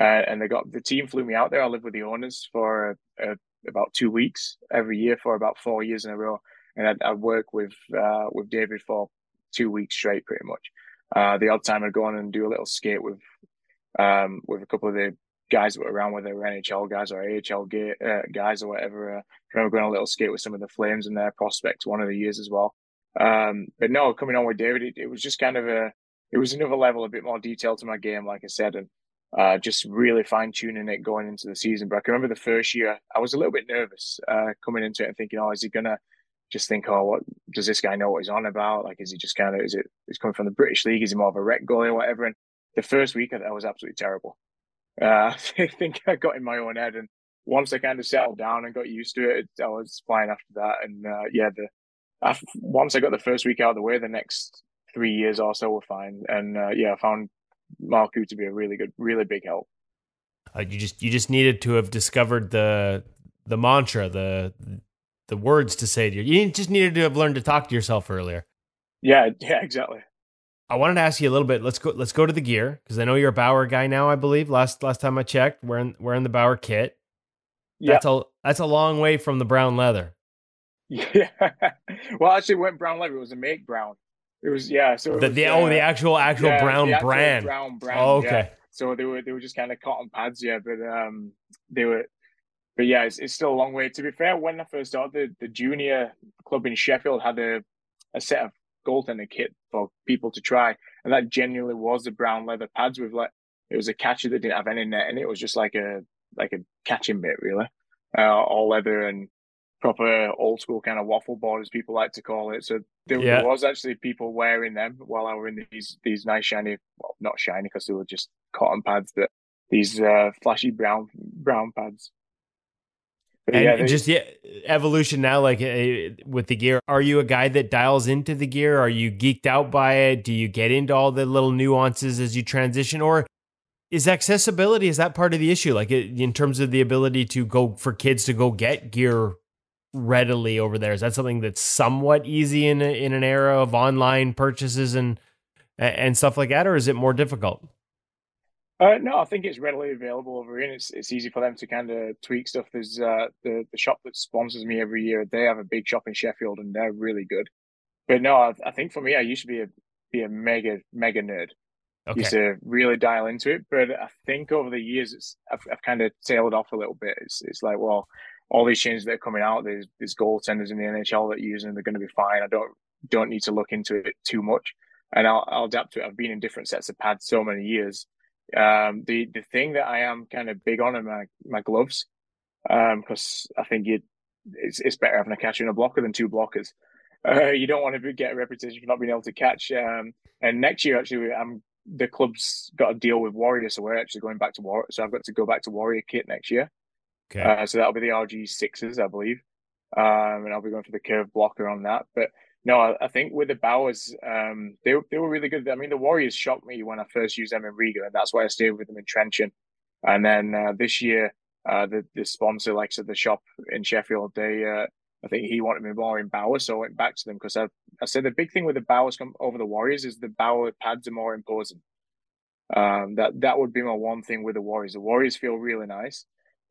uh, and they got the team flew me out there. I lived with the owners for uh, about two weeks every year for about four years in a row, and I'd, I'd work with uh, with David for two weeks straight, pretty much. Uh, the odd time I'd go on and do a little skate with um, with a couple of the guys that were around, whether they were NHL guys or AHL uh, guys or whatever. Uh, I remember going on a little skate with some of the Flames and their prospects one of the years as well. Um, but no, coming on with David, it, it, was just kind of a, it was another level, a bit more detail to my game, like I said, and uh, just really fine tuning it going into the season. But I can remember the first year, I was a little bit nervous uh, coming into it and thinking, oh, is he gonna just think, oh, what does this guy know what he's on about? Like, is he just kind of, is it, he's coming from the British League? Is he more of a rec goalie or whatever? And the first week, I was absolutely terrible. Uh, (laughs) I think I got in my own head, and once I kind of settled down and got used to it, I was fine after that. And uh, yeah, the after, once I got the first week out of the way, the next three years or so were fine. And uh, yeah, I found Marcoux to be a really good, really big help. Uh, you just you just needed to have discovered the the mantra, the the words to say to you. You just needed to have learned to talk to yourself earlier. Yeah, yeah, exactly. I wanted to ask you a little bit. Let's go. Let's go to the gear because I know you're a Bauer guy now. I believe last last time I checked, wearing wearing the Bauer kit. Yeah, that's a that's a long way from the brown leather. (laughs) Yeah. well, actually, went brown leather. It was a make brown. It was yeah. So the, was, the uh, oh the actual actual yeah, brown the actual brand. Brown brand. Oh, okay. Yeah. So they were they were just kind of cotton pads, yeah. But um, they were, but yeah, it's, it's still a long way. To be fair, when I first started, the, the junior club in Sheffield had a a set of goaltender kit for people to try, and that genuinely was the brown leather pads with like it was a catcher that didn't have any net, and it was just like a like a catching bit really, uh, all leather and proper old school kind of waffle board as people like to call it. So there, Yeah. was actually people wearing them while I were in these these nice shiny, well not shiny because they were just cotton pads, but these uh, flashy brown brown pads. But And yeah, they- just yeah, evolution now, like uh, with the gear. Are you a guy that dials into the gear? Are you geeked out by it? Do you get into all the little nuances as you transition, or is accessibility is that part of the issue? Like it, in terms of the ability to go for kids to go get gear readily over there, is that something that's somewhat easy in a, in an era of online purchases and and stuff like that, or is it more difficult? Uh, no, I think it's readily available over here. and It's it's easy for them to kind of tweak stuff. There's uh, the the shop that sponsors me every year. They have a big shop in Sheffield, and they're really good. But no, I, I think for me, I used to be a be a mega mega nerd. Okay, Used to really dial into it. But I think over the years, it's I've, I've kind of tailed off a little bit. It's it's like well, all these changes that are coming out. There's there's goaltenders in the NHL that are using. They're going to be fine. I don't don't need to look into it too much, and I'll I'll adapt to it. I've been in different sets of pads so many years um, the the thing that I am kind of big on are my my gloves, because I think it it's it's better having a catcher and a blocker than two blockers. (laughs) Uh, you don't want to get a reputation for not being able to catch. Um, and next year, actually, I'm the club's got a deal with Warrior, so we're actually going back to Warrior. So I've got to go back to Warrior kit next year. Okay. Uh, so that'll be the RG sixes, I believe. Um, and I'll be going for the curve blocker on that. But no, I, I think with the Bauers, um, they they were really good. I mean, the Warriors shocked me when I first used them in Riga, and that's why I stayed with them in Trenčín. And then uh, this year, uh, the the sponsor, like said, the shop in Sheffield, they uh, I think he wanted me more in Bauers, so I went back to them because I I said the big thing with the Bauers come over the Warriors is the Bauer pads are more imposing. Um, that that would be my one thing with the Warriors. The Warriors feel really nice,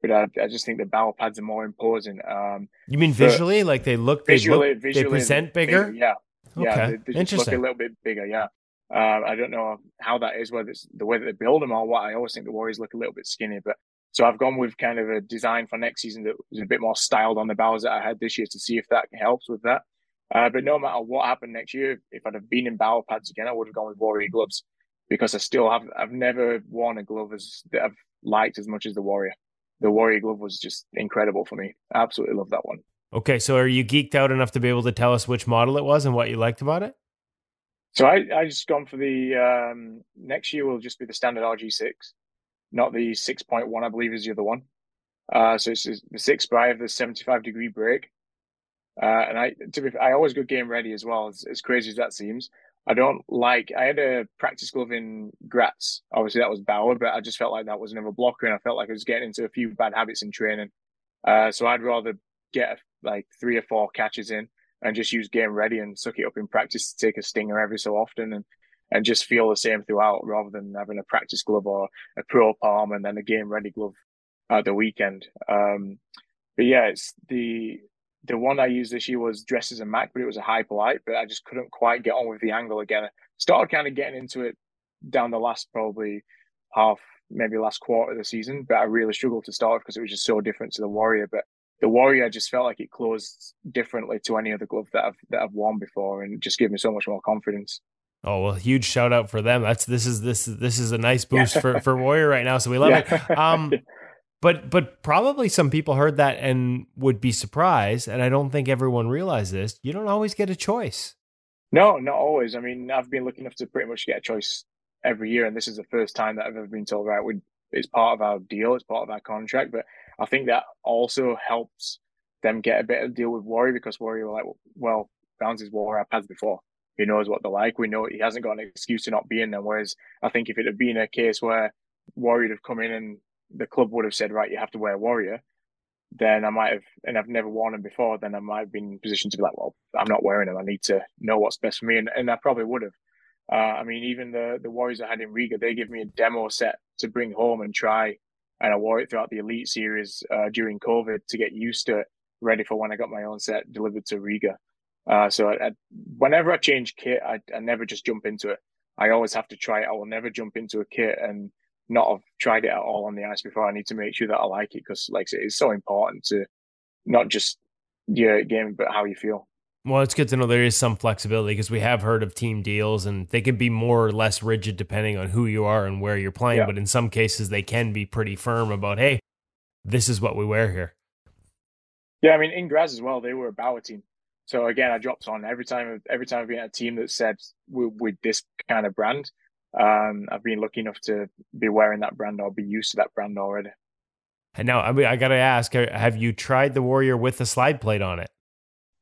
but I, I just think the Bauer pads are more important. Um, You mean visually, like they look, they visually, look, visually they present bigger? Yeah, yeah, Okay, they, they just look a little bit bigger. Yeah, Uh, I don't know how that is, whether it's the way that they build them or what. I always think the Warriors look a little bit skinny, but so I've gone with kind of a design for next season that was a bit more styled on the bows that I had this year to see if that helps with that. Uh, but no matter what happened next year, if I'd have been in Bauer pads again, I would have gone with Warrior gloves because I still have I've never worn a glove as that I've liked as much as the Warrior. The Warrior glove was just incredible for me. I absolutely love that one. Okay, so are you geeked out enough to be able to tell us which model it was and what you liked about it? So I, I just gone for the um, next year will just be the standard RG6, not the 6.1, I believe is the other one. Uh, so it's the six, but I have the 75 degree break. Uh, and I, to be, I always go game ready as well. As, as crazy as that seems, I don't like. I had a practice glove in Graz. Obviously, that was Bauer, but I just felt like that was another blocker, and I felt like I was getting into a few bad habits in training. Uh, so I'd rather get like three or four catches in and just use game ready and suck it up in practice to take a stinger every so often and and just feel the same throughout rather than having a practice glove or a pro palm and then a game ready glove at the weekend. Um, but yeah, it's the the one I used this year was dressed as a Mach, but it was a Hyperlite, but I just couldn't quite get on with the angle again. Started kind of getting into it down the last probably half, maybe last quarter of the season, but I really struggled to start because it was just so different to the Warrior. But the Warrior just felt like it closed differently to any other glove that I've that I've worn before, and just gave me so much more confidence. Oh well, huge shout out for them. That's this is this is this is a nice boost yeah. for for Warrior right now. So we love (laughs) yeah. it. Um, but but probably some people heard that and would be surprised. And I don't think everyone realized this. You don't always get a choice. No, not always. I mean, I've been lucky enough to pretty much get a choice every year, and this is the first time that I've ever been told right. We, it's part of our deal. It's part of our contract. But I think that also helps them get a better deal with Warrior because Warrior were like, well, Bowns is Warrior I've before. He knows what they're like. We know he hasn't got an excuse to not be in them. Whereas I think if it had been a case where Warrior had come in and the club would have said, right, you have to wear Warrior, then I might have, and I've never worn them before, then I might have been in position to be like, well, I'm not wearing them. I need to know what's best for me. And, and I probably would have. Uh, I mean, even the, the Warriors I had in Riga, they give me a demo set to bring home and try. And I wore it throughout the Elite Series uh, during COVID to get used to it, ready for when I got my own set delivered to Riga. Uh, so I, I, whenever I change kit, I, I never just jump into it. I always have to try it. I will never jump into a kit and not have tried it at all on the ice before. I need to make sure that I like it because, like I say, it's so important to not just your game, but how you feel. Well, it's good to know there is some flexibility because we have heard of team deals and they can be more or less rigid depending on who you are and where you're playing. Yeah. But in some cases, they can be pretty firm about, hey, this is what we wear here. Yeah, I mean, in Graz as well, they were a Bauer team. So again, I dropped on every time. Every time I've been at a team that said with this kind of brand, um, I've been lucky enough to be wearing that brand or be used to that brand already. And now, I mean, I got to ask: Have you tried the Warrior with the slide plate on it?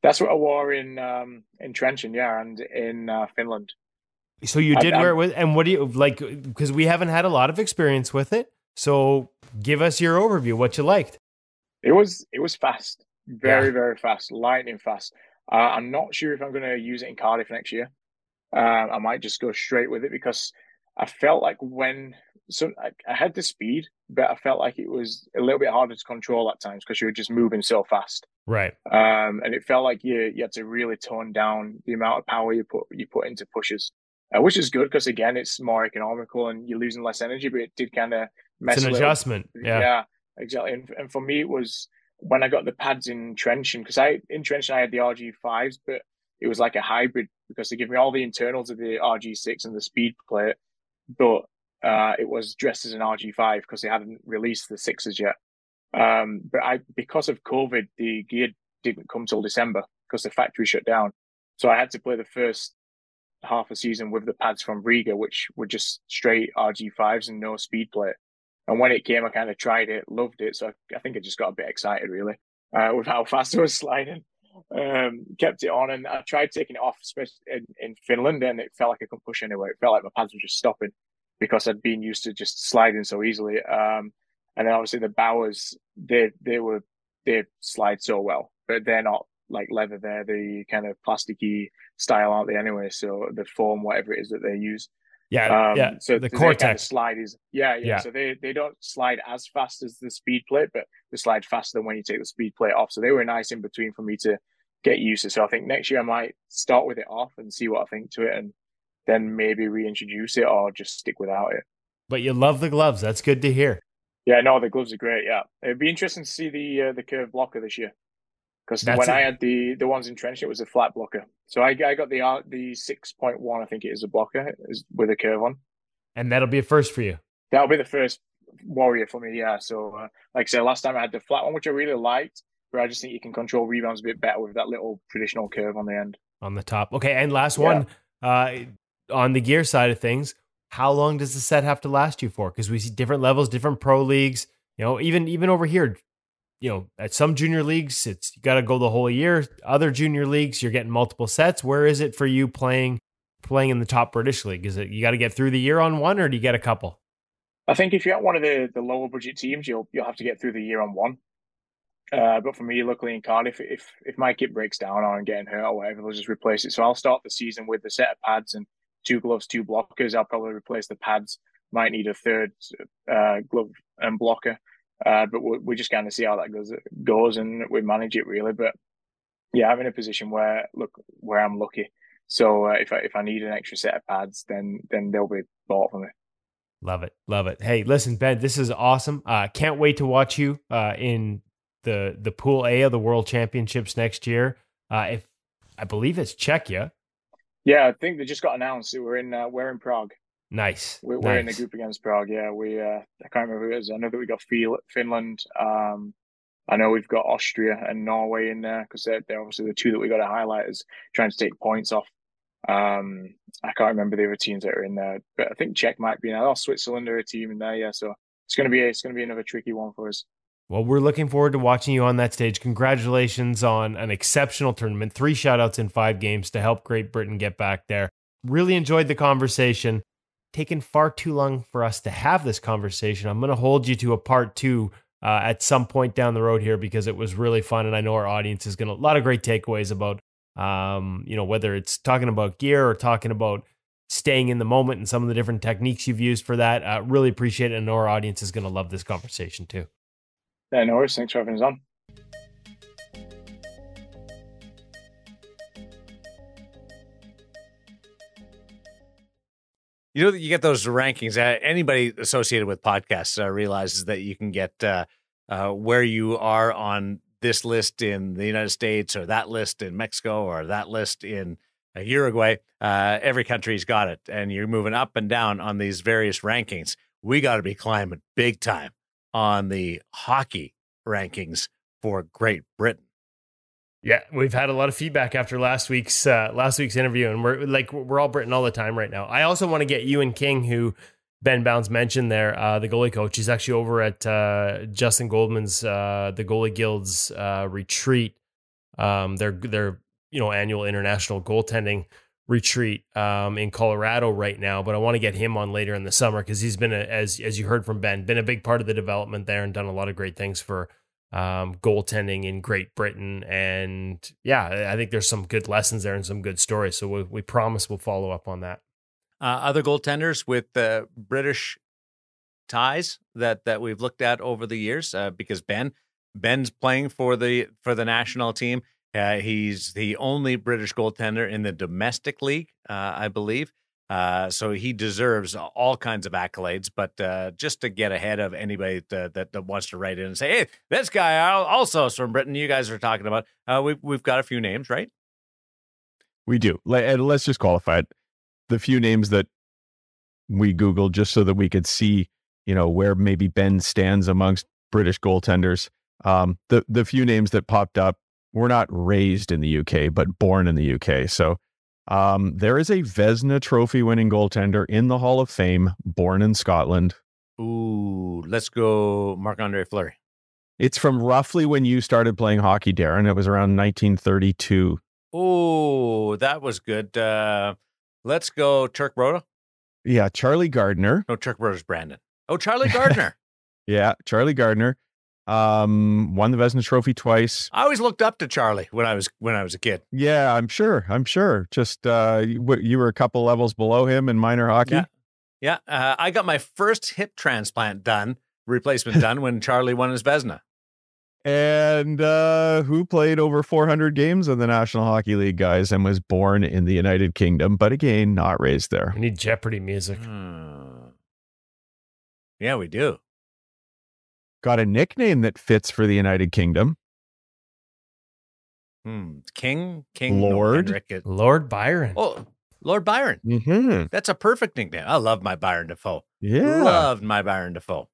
That's what I wore in um, in Trenčín, yeah, and in uh, Finland. So you did I, wear it with, and what do you like? Because we haven't had a lot of experience with it. So give us your overview. What you liked? It was it was fast, very yeah. very fast, lightning fast. Uh, I'm not sure if I'm going to use it in Cardiff next year. Uh, I might just go straight with it because I felt like when so I, I, had the speed, but I felt like it was a little bit harder to control at times because you were just moving so fast. Right. Um, and it felt like you you had to really tone down the amount of power you put you put into pushes, uh, which is good because again it's more economical and you're losing less energy, but it did kind of mess. It's an adjustment. Yeah. Yeah. Exactly. And, and for me, it was when I got the pads in Trenčín because I in Trenčín I had the RG fives, but it was like a hybrid because they give me all the internals of the RG6 and the speed plate, but uh, it was dressed as an RG5 because they hadn't released the sixes yet. Um, but I, because of COVID, the gear didn't come till December because the factory shut down. So I had to play the first half a season with the pads from Riga, which were just straight RG5s and no speed plate. And when it came, I kind of tried it, loved it. So I, I think I just got a bit excited really uh, with how (laughs) fast I was sliding um, kept it on, and I tried taking it off, especially in, in Finland, and it felt like I couldn't push anywhere. It felt like my pads were just stopping because I'd been used to just sliding so easily. Um, and then obviously the Bauers, they they were they slide so well, but they're not like leather. They're the kind of plasticky style, aren't they? Anyway, so the foam, whatever it is that they use. Yeah, um, yeah. So the Cortex kind of slide is yeah, yeah, yeah, So they they don't slide as fast as the speed plate, but they slide faster than when you take the speed plate off. So they were nice in between for me to get used to. So I think next year I might start with it off and see what I think to it, and then maybe reintroduce it or just stick without it. But you love the gloves. That's good to hear. Yeah, no, the gloves are great. Yeah, it'd be interesting to see the uh, the curve blocker this year because when I had the the ones in Trenčín, it was a flat blocker. So I, I got the the six point one, I think it is a blocker is with a curve on, and that'll be a first for you. That'll be the first warrior for me. Yeah. So uh, like I said, last time I had the flat one, which I really liked, but I just think you can control rebounds a bit better with that little traditional curve on the end on the top. Okay, and last yeah. one uh, on the gear side of things. How long does the set have to last you for? Because we see different levels, different pro leagues. You know, even even over here, you know, at some junior leagues, it's you got to go the whole year. Other junior leagues, you're getting multiple sets. Where is it for you playing playing in the top British league? Is it you got to get through the year on one, or do you get a couple? I think if you're at one of the, the lower budget teams, you'll you'll have to get through the year on one. Uh, but for me, luckily in Cardiff, if if my kit breaks down or I'm getting hurt or whatever, they'll just replace it. So I'll start the season with a set of pads and two gloves, two blockers. I'll probably replace the pads. Might need a third uh, glove and blocker. Uh, but we, we just kind of see how that goes goes and we manage it really. But yeah, I'm in a position where look where I'm lucky. So uh, if I if I need an extra set of pads, then then they'll be bought for me. Love it, love it. Hey, listen, Ben, this is awesome. Uh, can't wait to watch you uh, in the the Pool A of the World Championships next year. Uh, if I believe it's Czechia. Yeah, I think they just got announced. We're in uh, we're in Prague. Nice. We're, nice. in the group against Prague. Yeah, we. Uh, I can't remember who it is. I know that we got Finland. Um, I know we've got Austria and Norway in there because they're, they're, obviously the two that we got to highlight as trying to take points off. Um, I can't remember the other teams that are in there, but I think Czech might be in there. Oh, Switzerland are a team in there. Yeah, so it's gonna be it's gonna be another tricky one for us. Well, we're looking forward to watching you on that stage. Congratulations on an exceptional tournament. Three shutouts in five games to help Great Britain get back there. Really enjoyed the conversation taken far too long for us to have this conversation. I'm going to hold you to a part two uh, at some point down the road here because it was really fun, and I know our audience is going to a lot of great takeaways about, um, you know, whether it's talking about gear or talking about staying in the moment and some of the different techniques you've used for that. Uh, really appreciate it, and our audience is going to love this conversation too. Yeah, no worries. Thanks for having us on. You know, you get those rankings. Uh, anybody associated with podcasts uh, realizes that you can get uh, uh, where you are on this list in the United States, or that list in Mexico, or that list in uh, Uruguay. Every country's got it, and you're moving up and down on these various rankings. We got to be climbing big time on the hockey rankings for Great Britain. Yeah, we've had a lot of feedback after last week's uh, last week's interview, and we're like we're all Britain all the time right now. I also want to get Ewan King, who Ben Bowns mentioned there, uh, the goalie coach. He's actually over at uh, Justin Goldman's uh, the Goalie Guild's uh, retreat, um, their their you know annual international goaltending retreat um, in Colorado right now. But I want to get him on later in the summer because he's been a, as as you heard from Ben, been a big part of the development there and done a lot of great things for um, goaltending in Great Britain. And yeah, I think there's some good lessons there and some good stories. So we, we promise we'll follow up on that. Uh, other goaltenders with uh, British ties that that we've looked at over the years, uh, because Ben Ben's playing for the for the national team. Uh, he's the only British goaltender in the domestic league, uh, I believe. Uh, so he deserves all kinds of accolades. But uh, just to get ahead of anybody that, that, that, wants to write in and say, "Hey, this guy also is from Britain," you guys are talking about. Uh, we've we've got a few names, right? We do. And let's just qualify it. The few names that we googled just so that we could see, you know, where maybe Ben stands amongst British goaltenders. Um, the the few names that popped up were not raised in the UK, but born in the UK. So um, there is a Vezina Trophy winning goaltender in the Hall of Fame, born in Scotland. Ooh, let's go, Marc Andre Fleury. It's from roughly when you started playing hockey, Darren. It was around 1932. Oh, that was good. Uh, let's go, Turk Broda. Yeah, Charlie Gardiner. No, Turk Broda's Brandon. Oh, Charlie (laughs) Gardiner. yeah, Charlie Gardiner. Um, won the Vezina Trophy twice. I always looked up to Charlie when I was when I was a kid. Yeah, I'm sure. I'm sure. Just uh, you, you were a couple levels below him in minor hockey. Yeah, yeah. Uh, I got my first hip transplant done, replacement done when Charlie won his Vezina and uh, who played over 400 games in the National Hockey League, guys, and was born in the United Kingdom, but again, not raised there. We need Jeopardy music. Hmm. Yeah, we do. Got a nickname that fits for the United Kingdom. Hmm. King, King, Lord? No, Henrik. Lord Byron. Oh, Lord Byron. Mm-hmm. That's a perfect nickname. I love my Byron Dafoe. Yeah. Loved my Byron Dafoe.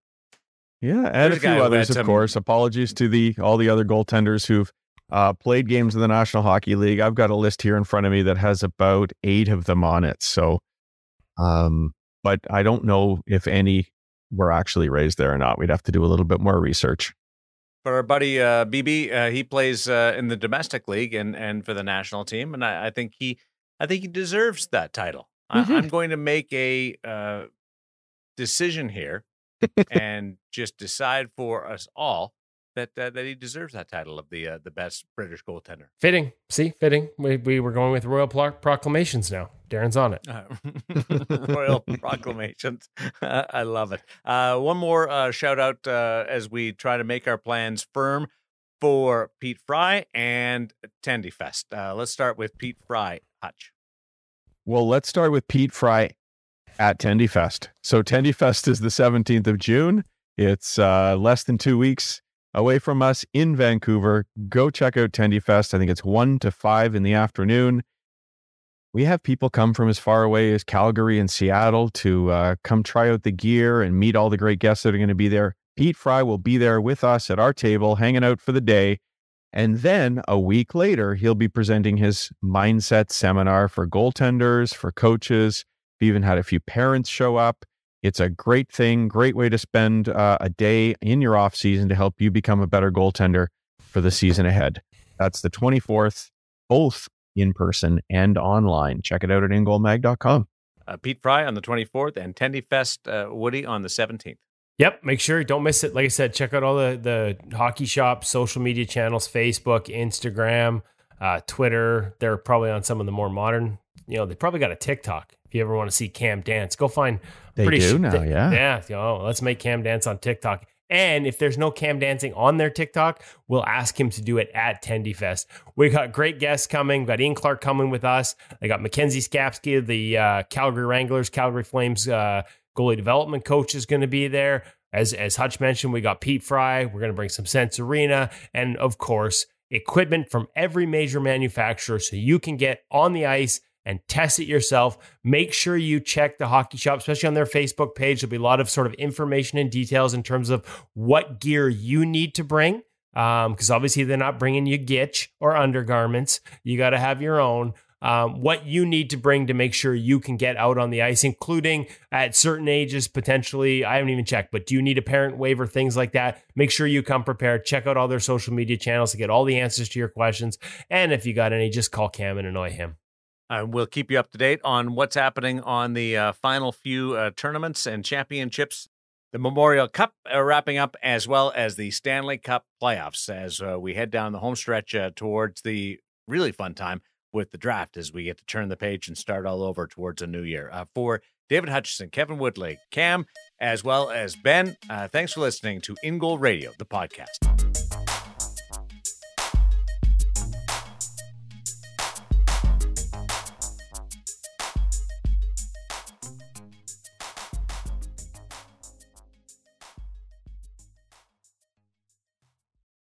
Yeah, and There's a a few others, of some- course. Apologies to the all the other goaltenders who've uh, played games in the National Hockey League. I've got a list here in front of me that has about eight of them on it. So, um, but I don't know if any were actually raised there or not. We'd have to do a little bit more research. But our buddy uh, BB, uh, he plays uh, in the domestic league and and for the national team, and I, I think he, I think he deserves that title. Mhm. I, I'm going to make a uh, decision here (laughs) and just decide for us all that uh, that he deserves that title of the uh, the best British goaltender. Fitting. See, fitting. We, we were going with royal Pro- proclamations now. Darren's on it. Uh, (laughs) royal proclamations. (laughs) I love it. Uh, one more uh, shout out uh, as we try to make our plans firm for Pete Fry and Tendy Fest. Uh, let's start with Pete Fry. Hutch. Well, let's start with Pete Fry at Tendy Fest. So Tendy Fest is the 17th of June. It's uh, less than two weeks away from us in Vancouver. Go check out Tendy Fest. I think it's one to five in the afternoon. We have people come from as far away as Calgary and Seattle to uh, come try out the gear and meet all the great guests that are going to be there. Pete Fry will be there with us at our table, hanging out for the day. And then a week later, he'll be presenting his mindset seminar for goaltenders, for coaches. We even had a few parents show up. It's a great thing, great way to spend uh, a day in your off season to help you become a better goaltender for the season ahead. That's the 24th, both in person and online. Check it out at ingoalmag.com. Uh, Pete Fry on the 24th and Tendy Fest uh, Woody on the 17th. Yep, make sure don't miss it. Like I said, check out all the the hockey shop social media channels: Facebook, Instagram, uh, Twitter. They're probably on some of the more modern. You know, they probably got a TikTok. If you ever want to see Cam dance, go find. They pretty do sure- now, they- yeah. yeah. let's make Cam dance on TikTok. And if there's no Cam dancing on their TikTok, we'll ask him to do it at Tendy Fest. We got great guests coming. We've got Ian Clark coming with us. I got Mackenzie Skapsky, the uh, Calgary Wranglers, Calgary Flames uh, goalie development coach is going to be there. As as Hutch mentioned, we got Pete Fry. We're going to bring some Sense Arena, and of course, equipment from every major manufacturer, so you can get on the ice and test it yourself. Make sure you check the hockey shop, especially on their Facebook page. There'll be a lot of sort of information and details in terms of what gear you need to bring. Because obviously they're not bringing you gitch or undergarments. You got to have your own. Um, what you need to bring to make sure you can get out on the ice, including at certain ages, potentially. I haven't even checked, but do you need a parent waiver, things like that? Make sure you come prepared. Check out all their social media channels to get all the answers to your questions. And if you got any, just call Cam and annoy him. Uh, we'll keep you up to date on what's happening on the uh, final few uh, tournaments and championships. The Memorial Cup uh, wrapping up, as well as the Stanley Cup playoffs, as uh, we head down the home stretch towards the really fun time with the draft as we get to turn the page and start all over towards a new year. For David Hutchison, Kevin Woodley, Cam, as well as Ben, thanks for listening to In Goal Radio, the podcast.